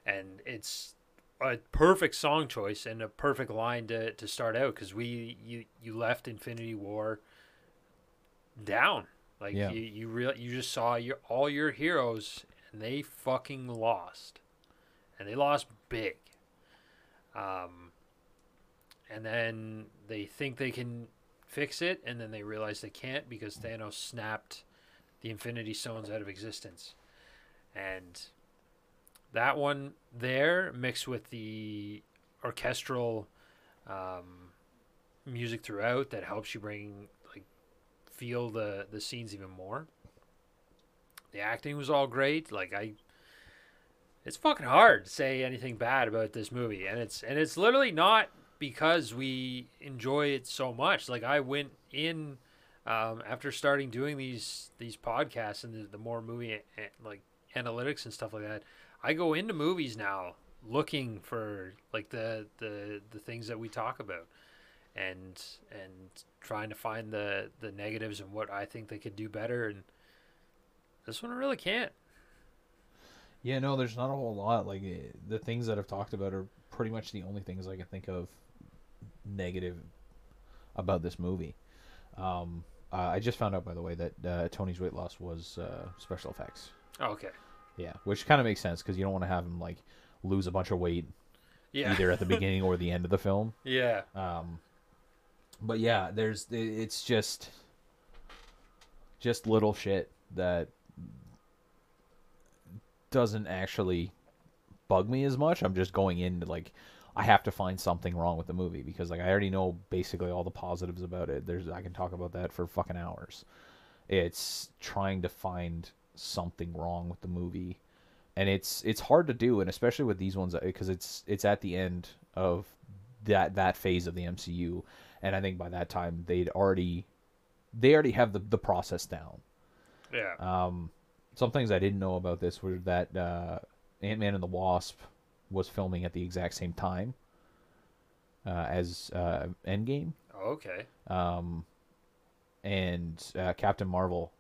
Speaker 1: and it's a perfect song choice and a perfect line to, to start out because we you you left Infinity War down like
Speaker 2: Yeah.
Speaker 1: you you real you just saw your all your heroes and they fucking lost and they lost big um and then they think they can fix it and then they realize they can't because Thanos snapped the Infinity Stones out of existence. And that one there mixed with the orchestral um, music throughout that helps you bring like feel the the scenes even more. The acting was all great. Like i it's fucking hard to say anything bad about this movie and it's and it's literally not because we enjoy it so much. Like i went in um, after starting doing these these podcasts and the, the more movie a- a- like analytics and stuff like that i go into movies now looking for like the the the things that we talk about and and trying to find the the negatives and what i think they could do better and this one really can't
Speaker 2: Yeah, no, there's not a whole lot. Like eh, the things that I've talked about are pretty much the only things I can think of negative about this movie. Um, uh, I just found out, by the way, that uh, Tony's weight loss was uh, special effects.
Speaker 1: oh, okay
Speaker 2: Yeah, which kind of makes sense because you don't want to have him like lose a bunch of weight
Speaker 1: yeah
Speaker 2: either at the beginning or the end of the film.
Speaker 1: yeah
Speaker 2: Um, but yeah, there's it's just just little shit that doesn't actually bug me as much. I'm just going into like I have to find something wrong with the movie because like I already know basically all the positives about it. There's I can talk about that for fucking hours. It's trying to find something wrong with the movie and it's it's hard to do and especially with these ones because it's it's at the end of that that phase of the MCU and I think by that time they'd already they already have the the process down.
Speaker 1: yeah
Speaker 2: Um some things I didn't know about this were that uh Ant-Man and the Wasp was filming at the exact same time uh, as uh, Endgame
Speaker 1: Oh, okay
Speaker 2: um, and uh, Captain Marvel.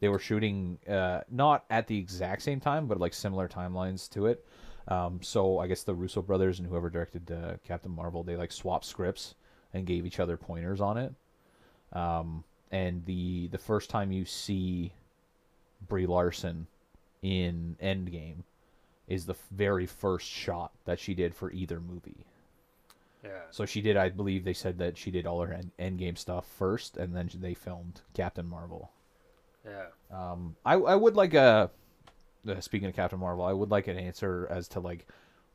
Speaker 2: They were shooting uh, not at the exact same time, but like similar timelines to it. Um, so I guess the Russo brothers and whoever directed uh, Captain Marvel, they like swapped scripts and gave each other pointers on it. Um, and the the first time you see Brie Larson in Endgame is the very first shot that she did for either movie.
Speaker 1: yeah
Speaker 2: So she did, I believe they said that she did all her end, Endgame stuff first, and then they filmed Captain Marvel.
Speaker 1: yeah
Speaker 2: Um, I I would like a. Uh, speaking of Captain Marvel, I would like an answer as to like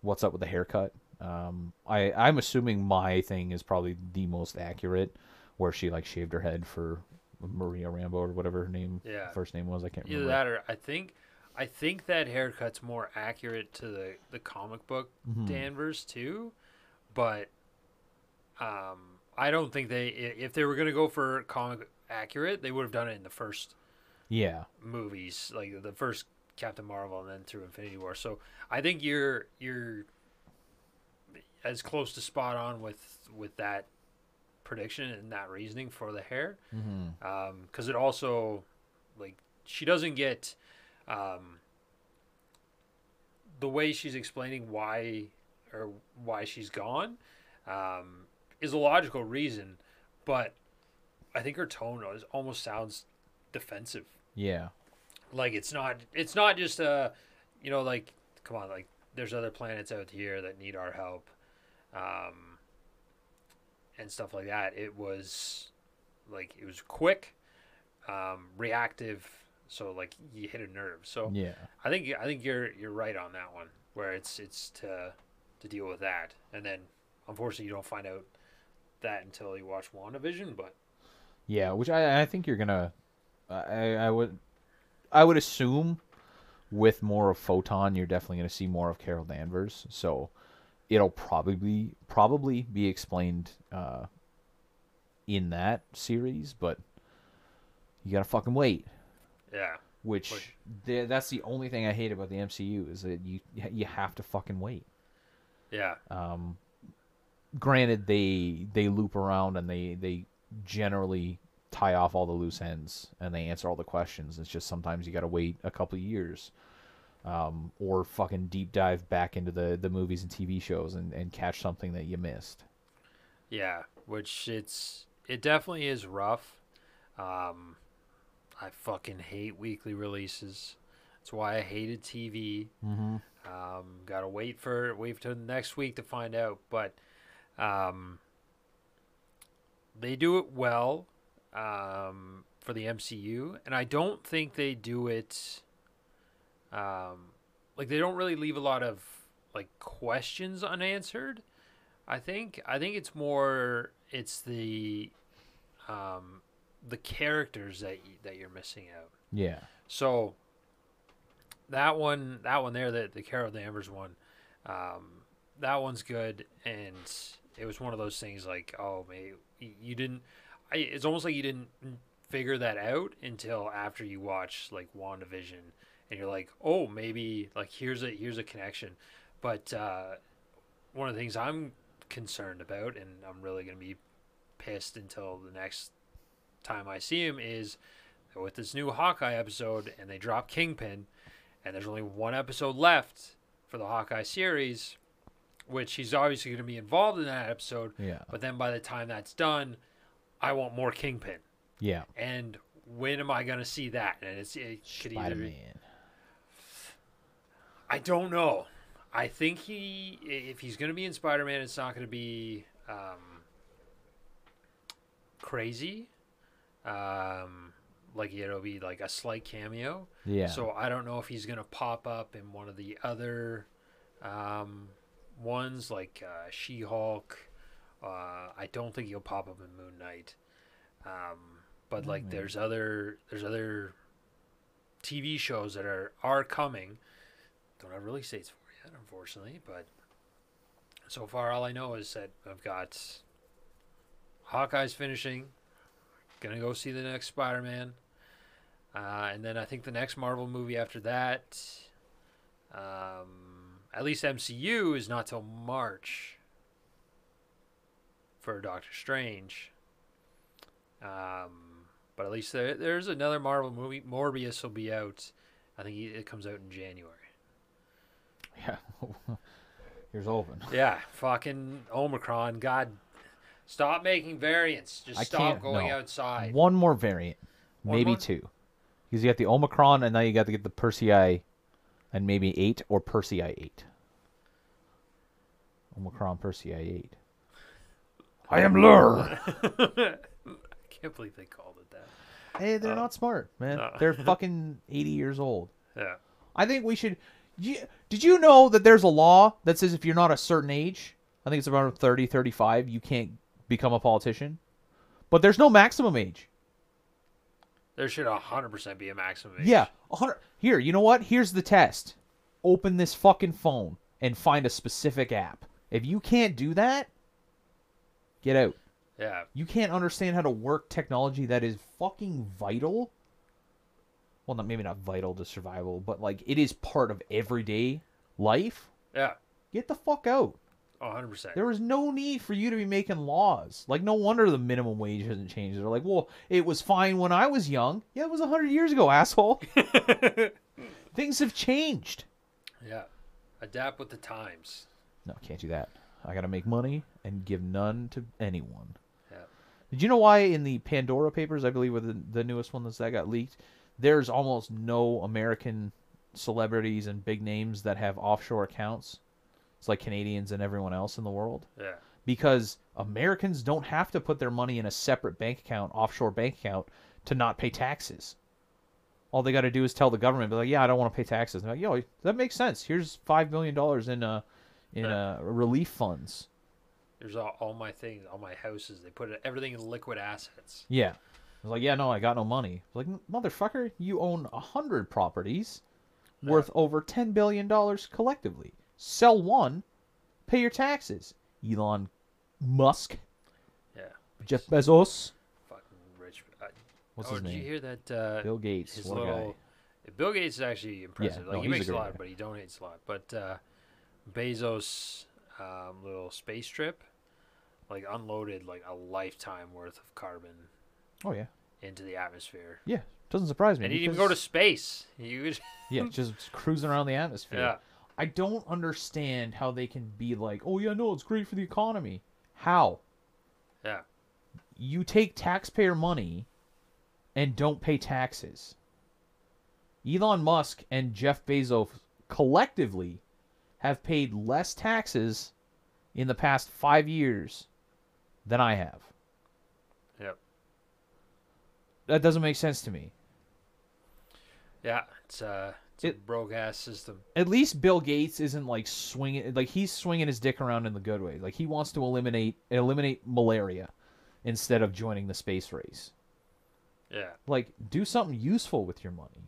Speaker 2: what's up with the haircut. Um, I I'm assuming my thing is probably the most accurate, where she like shaved her head for Maria Rambeau or whatever her name
Speaker 1: Yeah.
Speaker 2: first name was. I can't
Speaker 1: Either
Speaker 2: remember.
Speaker 1: that or I think I think that haircut's more accurate to the, the comic book
Speaker 2: Mhm.
Speaker 1: Danvers too, but um, I don't think they if they were gonna go for comic accurate, they would have done it in the first
Speaker 2: Yeah.
Speaker 1: movies, like the first Captain Marvel and then through Infinity War. So I think you're you're as close to spot on with with that prediction and that reasoning for the hair,
Speaker 2: Mm-hmm.
Speaker 1: because it also like she doesn't get um, the way she's explaining why or why she's gone um, is a logical reason, but I think her tone is, almost sounds defensive
Speaker 2: Yeah.
Speaker 1: like it's not it's not just a you know like come on like there's other planets out here that need our help um and stuff like that it was like it was quick um reactive so like you hit a nerve so
Speaker 2: Yeah.
Speaker 1: i think i think you're you're right on that one where it's it's to to deal with that and then unfortunately you don't find out that until you watch WandaVision but
Speaker 2: Yeah, which I I think you're gonna, I I would, I would assume, with more of Photon, you're definitely gonna see more of Carol Danvers. So, it'll probably probably be explained uh, in that series, but you gotta fucking wait.
Speaker 1: yeah
Speaker 2: Which that's the only thing I hate about the MCU is that you you have to fucking wait.
Speaker 1: yeah
Speaker 2: Um, granted, they they loop around and they they generally tie off all the loose ends and they answer all the questions. It's just sometimes you got to wait a couple of years, um, or fucking deep dive back into the the movies and TV shows and and catch something that you missed.
Speaker 1: Yeah, which it's it definitely is rough. Um, I fucking hate weekly releases. That's why I hated TV.
Speaker 2: Mm-hmm.
Speaker 1: Um, gotta wait for wait till next week to find out. But um, they do it well um, for the MCU, and I don't think they do it. Um, like they don't really leave a lot of like questions unanswered. I think I think it's more it's the um, the characters that y- that you're missing out.
Speaker 2: Yeah.
Speaker 1: So that one, that one there, the the Carol Danvers one, um, that one's good, and it was one of those things like, oh, man, you didn't. I, it's almost like you didn't figure that out until after you watch like WandaVision, and you're like, oh, maybe like here's a here's a connection. But uh, one of the things I'm concerned about, and I'm really gonna be pissed until the next time I see him is with this new Hawkeye episode, and they drop Kingpin, and there's only one episode left for the Hawkeye series, which he's obviously going to be involved in that episode.
Speaker 2: Yeah.
Speaker 1: But then by the time that's done, I want more Kingpin.
Speaker 2: Yeah.
Speaker 1: And when am I going to see that? And it's it could either
Speaker 2: Spider
Speaker 1: be,
Speaker 2: Man.
Speaker 1: I don't know. I think he, if he's going to be in Spider Man, it's not going to be um, crazy. Um, like it'll be like a slight cameo.
Speaker 2: Yeah.
Speaker 1: So I don't know if he's gonna pop up in one of the other um, ones like uh, She Hulk. Uh, I don't think he'll pop up in Moon Knight. Um, but like,
Speaker 2: maybe.
Speaker 1: there's other there's other TV shows that are are coming. Don't have release dates for yet, unfortunately. But so far, all I know is that I've got Hawkeye's finishing. Gonna go see the next Spider Man. Uh, and then I think the next Marvel movie after that, um, at least MCU, is not till March for Doctor Strange. Um, but at least there, there's another Marvel movie. Morbius will be out. I think it comes out in January.
Speaker 2: Yeah. Here's hoping.
Speaker 1: Yeah, fucking Omicron. God, stop making variants. Just
Speaker 2: I
Speaker 1: stop
Speaker 2: can't-
Speaker 1: going
Speaker 2: no.
Speaker 1: outside.
Speaker 2: One more variant,
Speaker 1: One
Speaker 2: maybe
Speaker 1: more?
Speaker 2: two, because you got the Omicron, and now you got to get the Persei, and maybe eight or Persei eight. Omicron Persei eight. I am Lrrr.
Speaker 1: I can't believe they called it that.
Speaker 2: Hey, they're
Speaker 1: Uh,
Speaker 2: not smart, man.
Speaker 1: no.
Speaker 2: They're fucking eighty years old.
Speaker 1: Yeah.
Speaker 2: I think we should. You, did you know that there's a law that says if you're not a certain age, I think it's around 30, 35, you can't become a politician? But there's no maximum age.
Speaker 1: There should 100% be a maximum age.
Speaker 2: Yeah, hundred. Here, you know what? Here's the test. Open this fucking phone and find a specific app. If you can't do that, Get out.
Speaker 1: Yeah.
Speaker 2: You can't understand how to work technology that is fucking vital. Well, not maybe not vital to survival, but like it is part of everyday life.
Speaker 1: Yeah.
Speaker 2: Get the fuck out.
Speaker 1: Oh, 100%.
Speaker 2: There was no need for you to be making laws. Like, no wonder the minimum wage hasn't changed. They're like, well, it was fine when I was young. Yeah, it was 100 years ago, asshole. Things have changed.
Speaker 1: yeah. Adapt with the times.
Speaker 2: No, can't do that. I got to make money and give none to anyone.
Speaker 1: Yeah.
Speaker 2: Did you know why in the Pandora Papers, I believe, were the, the newest one that's, that got leaked, there's almost no American celebrities and big names that have offshore accounts? It's like Canadians and everyone else in the world.
Speaker 1: Yeah.
Speaker 2: because Americans don't have to put their money in a separate bank account, offshore bank account, to not pay taxes. All they got to do is tell the government, be like, "Yeah, I don't want to pay taxes." And they're like, "Yo, that makes sense. Here's five million dollars in uh in uh relief funds."
Speaker 1: There's all, all my things, all my houses. They put it, everything in liquid assets.
Speaker 2: Yeah, I was like, "Yeah, no, I got no money." I was like, "Motherfucker, you own a hundred properties worth over ten billion dollars collectively. Sell one, pay your taxes." Elon Musk,
Speaker 1: Yeah.
Speaker 2: Jeff Bezos,
Speaker 1: Fucking rich. I,
Speaker 2: what's
Speaker 1: oh,
Speaker 2: his
Speaker 1: did
Speaker 2: name?
Speaker 1: you hear that? Uh,
Speaker 2: Bill Gates.
Speaker 1: his little.
Speaker 2: guy.
Speaker 1: Bill Gates is actually impressive.
Speaker 2: no,
Speaker 1: like he
Speaker 2: he's a
Speaker 1: makes a
Speaker 2: great
Speaker 1: lot,
Speaker 2: guy.
Speaker 1: but he donates a lot. But uh, Bezos' um, little space trip, like unloaded like a lifetime worth of carbon
Speaker 2: Oh yeah,
Speaker 1: into the atmosphere.
Speaker 2: yeah. Doesn't surprise me.
Speaker 1: And he didn't even go to
Speaker 2: because-
Speaker 1: space. You
Speaker 2: yeah, just cruising around the atmosphere.
Speaker 1: yeah.
Speaker 2: I don't understand how they can be like, oh yeah, no, it's great for the economy. How?
Speaker 1: Yeah.
Speaker 2: You take taxpayer money and don't pay taxes. Elon Musk and Jeff Bezos collectively have paid less taxes in the past five years than I have.
Speaker 1: Yep.
Speaker 2: That doesn't make sense to me.
Speaker 1: Yeah. It's uh, it's a
Speaker 2: It-
Speaker 1: broke ass system.
Speaker 2: at least Bill Gates isn't like swinging like he's swinging his dick around in the good way. Like he wants to eliminate eliminate malaria instead of joining the space race.
Speaker 1: Yeah.
Speaker 2: Like do something useful with your money.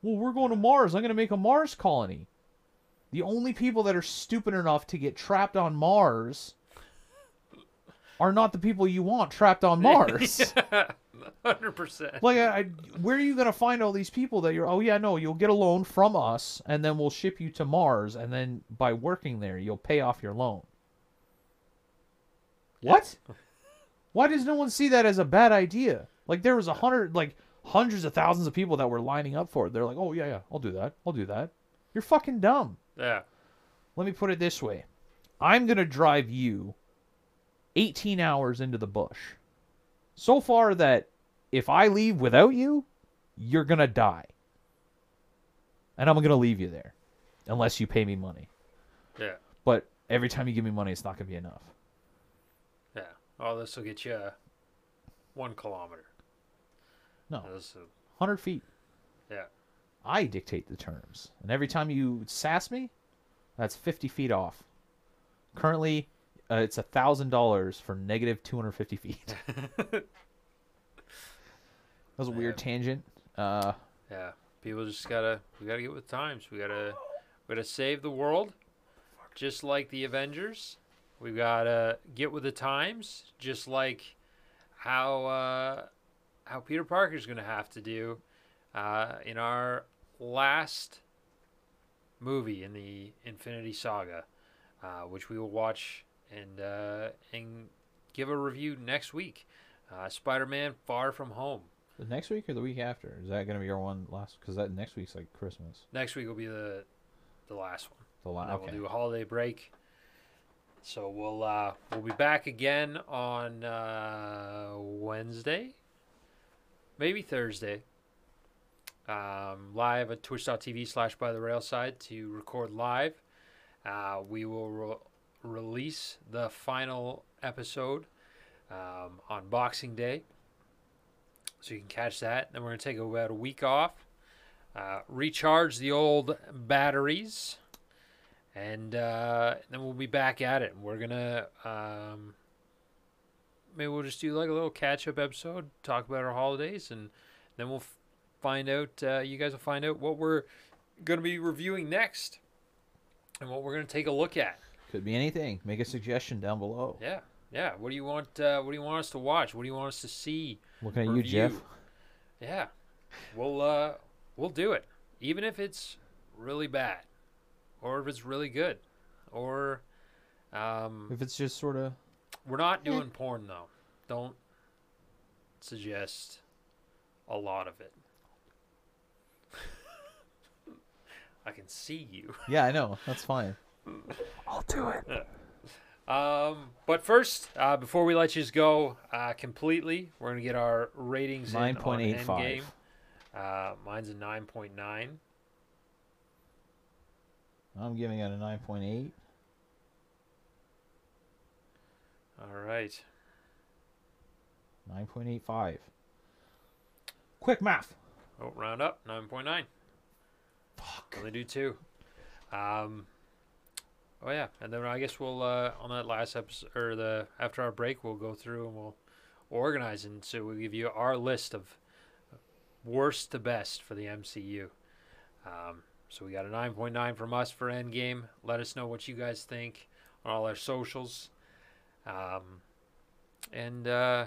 Speaker 2: Well, we're going to Mars. I'm going to make a Mars colony. The only people that are stupid enough to get trapped on Mars are not the people you want trapped on Mars.
Speaker 1: yeah, Hundred percent.
Speaker 2: Like, I, I, where are you gonna find all these people that you're? Oh yeah, no, you'll get a loan from us, and then we'll ship you to Mars, and then by working there, you'll pay off your loan. What? Why does no one see that as a bad idea? Like there was a hundred, like hundreds of thousands of people that were lining up for it. They're like, oh yeah, yeah, I'll do that, I'll do that. You're fucking dumb.
Speaker 1: Yeah.
Speaker 2: Let me put it this way: I'm gonna drive you 18 hours into the bush. So far that if I leave without you, you're gonna die. And I'm gonna leave you there. Unless you pay me money.
Speaker 1: Yeah.
Speaker 2: But every time you give me money, it's not gonna be enough.
Speaker 1: Yeah. Oh, this will get you uh, one kilometer.
Speaker 2: No.
Speaker 1: Will-
Speaker 2: 100 feet.
Speaker 1: yeah.
Speaker 2: I dictate the terms. And every time you sass me, that's 50 feet off. Currently, uh, it's $1,000 for negative 250 feet. that was a weird tangent. Uh,
Speaker 1: Yeah. People just gotta we gotta get with times. We gotta we gotta save the world, just like the Avengers. We gotta get with the times, just like how uh, how Peter Parker's gonna have to do uh, in our last movie in the Infinity Saga, uh, which we will watch and uh, and give a review next week. Uh, Spider-Man: Far From Home.
Speaker 2: the next week or the week after? Is that going to be our one last? Because that next week's like Christmas.
Speaker 1: Next week will be the the last one.
Speaker 2: The last. Okay.
Speaker 1: We'll do a holiday break. So we'll uh, we'll be back again on uh, Wednesday, maybe Thursday. Um, live at twitch.tv slash by the railside to record live. Uh, we will release the final episode um, on Boxing Day. So you can catch that. Then we're going to take about a week off, uh, recharge the old batteries and uh, then we'll be back at it. We're gonna um, maybe we'll just do like a little catch up episode, talk about our holidays, and then we'll find out. Uh, you guys will find out what we're gonna be reviewing next, and what we're gonna take a look at.
Speaker 2: Could be anything. Make a suggestion down below.
Speaker 1: Yeah, yeah. What do you want? Uh, what do you want us to watch? What do you want us to see?
Speaker 2: Looking at you, Jeff.
Speaker 1: Yeah, we'll uh, we'll do it, even if it's really bad, or if it's really good, or um,
Speaker 2: If it's just sort of
Speaker 1: we're not doing porn though. Don't suggest a lot of it. I can see you.
Speaker 2: yeah, I know that's fine. I'll do it.
Speaker 1: Um, but first, uh, before we let you go uh, completely, we're gonna get our ratings. in on
Speaker 2: 9.85.
Speaker 1: Endgame. Uh, mine's a nine point nine.
Speaker 2: I'm giving it a nine point eight.
Speaker 1: All right.
Speaker 2: Nine point eight five. Quick math.
Speaker 1: Oh, round up nine point nine.
Speaker 2: Fuck.
Speaker 1: Only do two. Um. Oh yeah, and then I guess we'll uh, on that last episode or the after our break we'll go through and we'll organize and so we'll give you our list of worst to best for the MCU. Um, so we got a 9.9 from us for Endgame. Let us know what you guys think on all our socials. Um, and uh,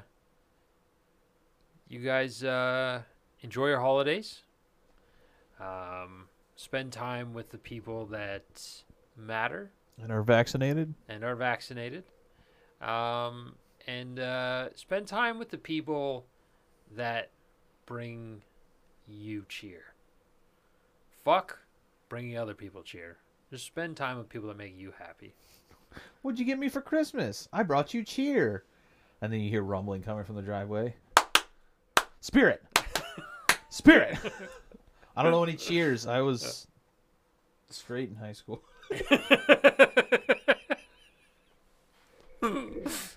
Speaker 1: you guys uh, enjoy your holidays. Um, spend time with the people that matter
Speaker 2: And are vaccinated?
Speaker 1: and are vaccinated. Um, and uh, spend time with the people that bring you cheer. Fuck bringing other people cheer. Just spend time with people that make you happy.
Speaker 2: What'd you get me for Christmas? I brought you cheer. And then you hear rumbling coming from the driveway. Spirit. Spirit. I don't know any cheers. I was straight in high school. Yeah.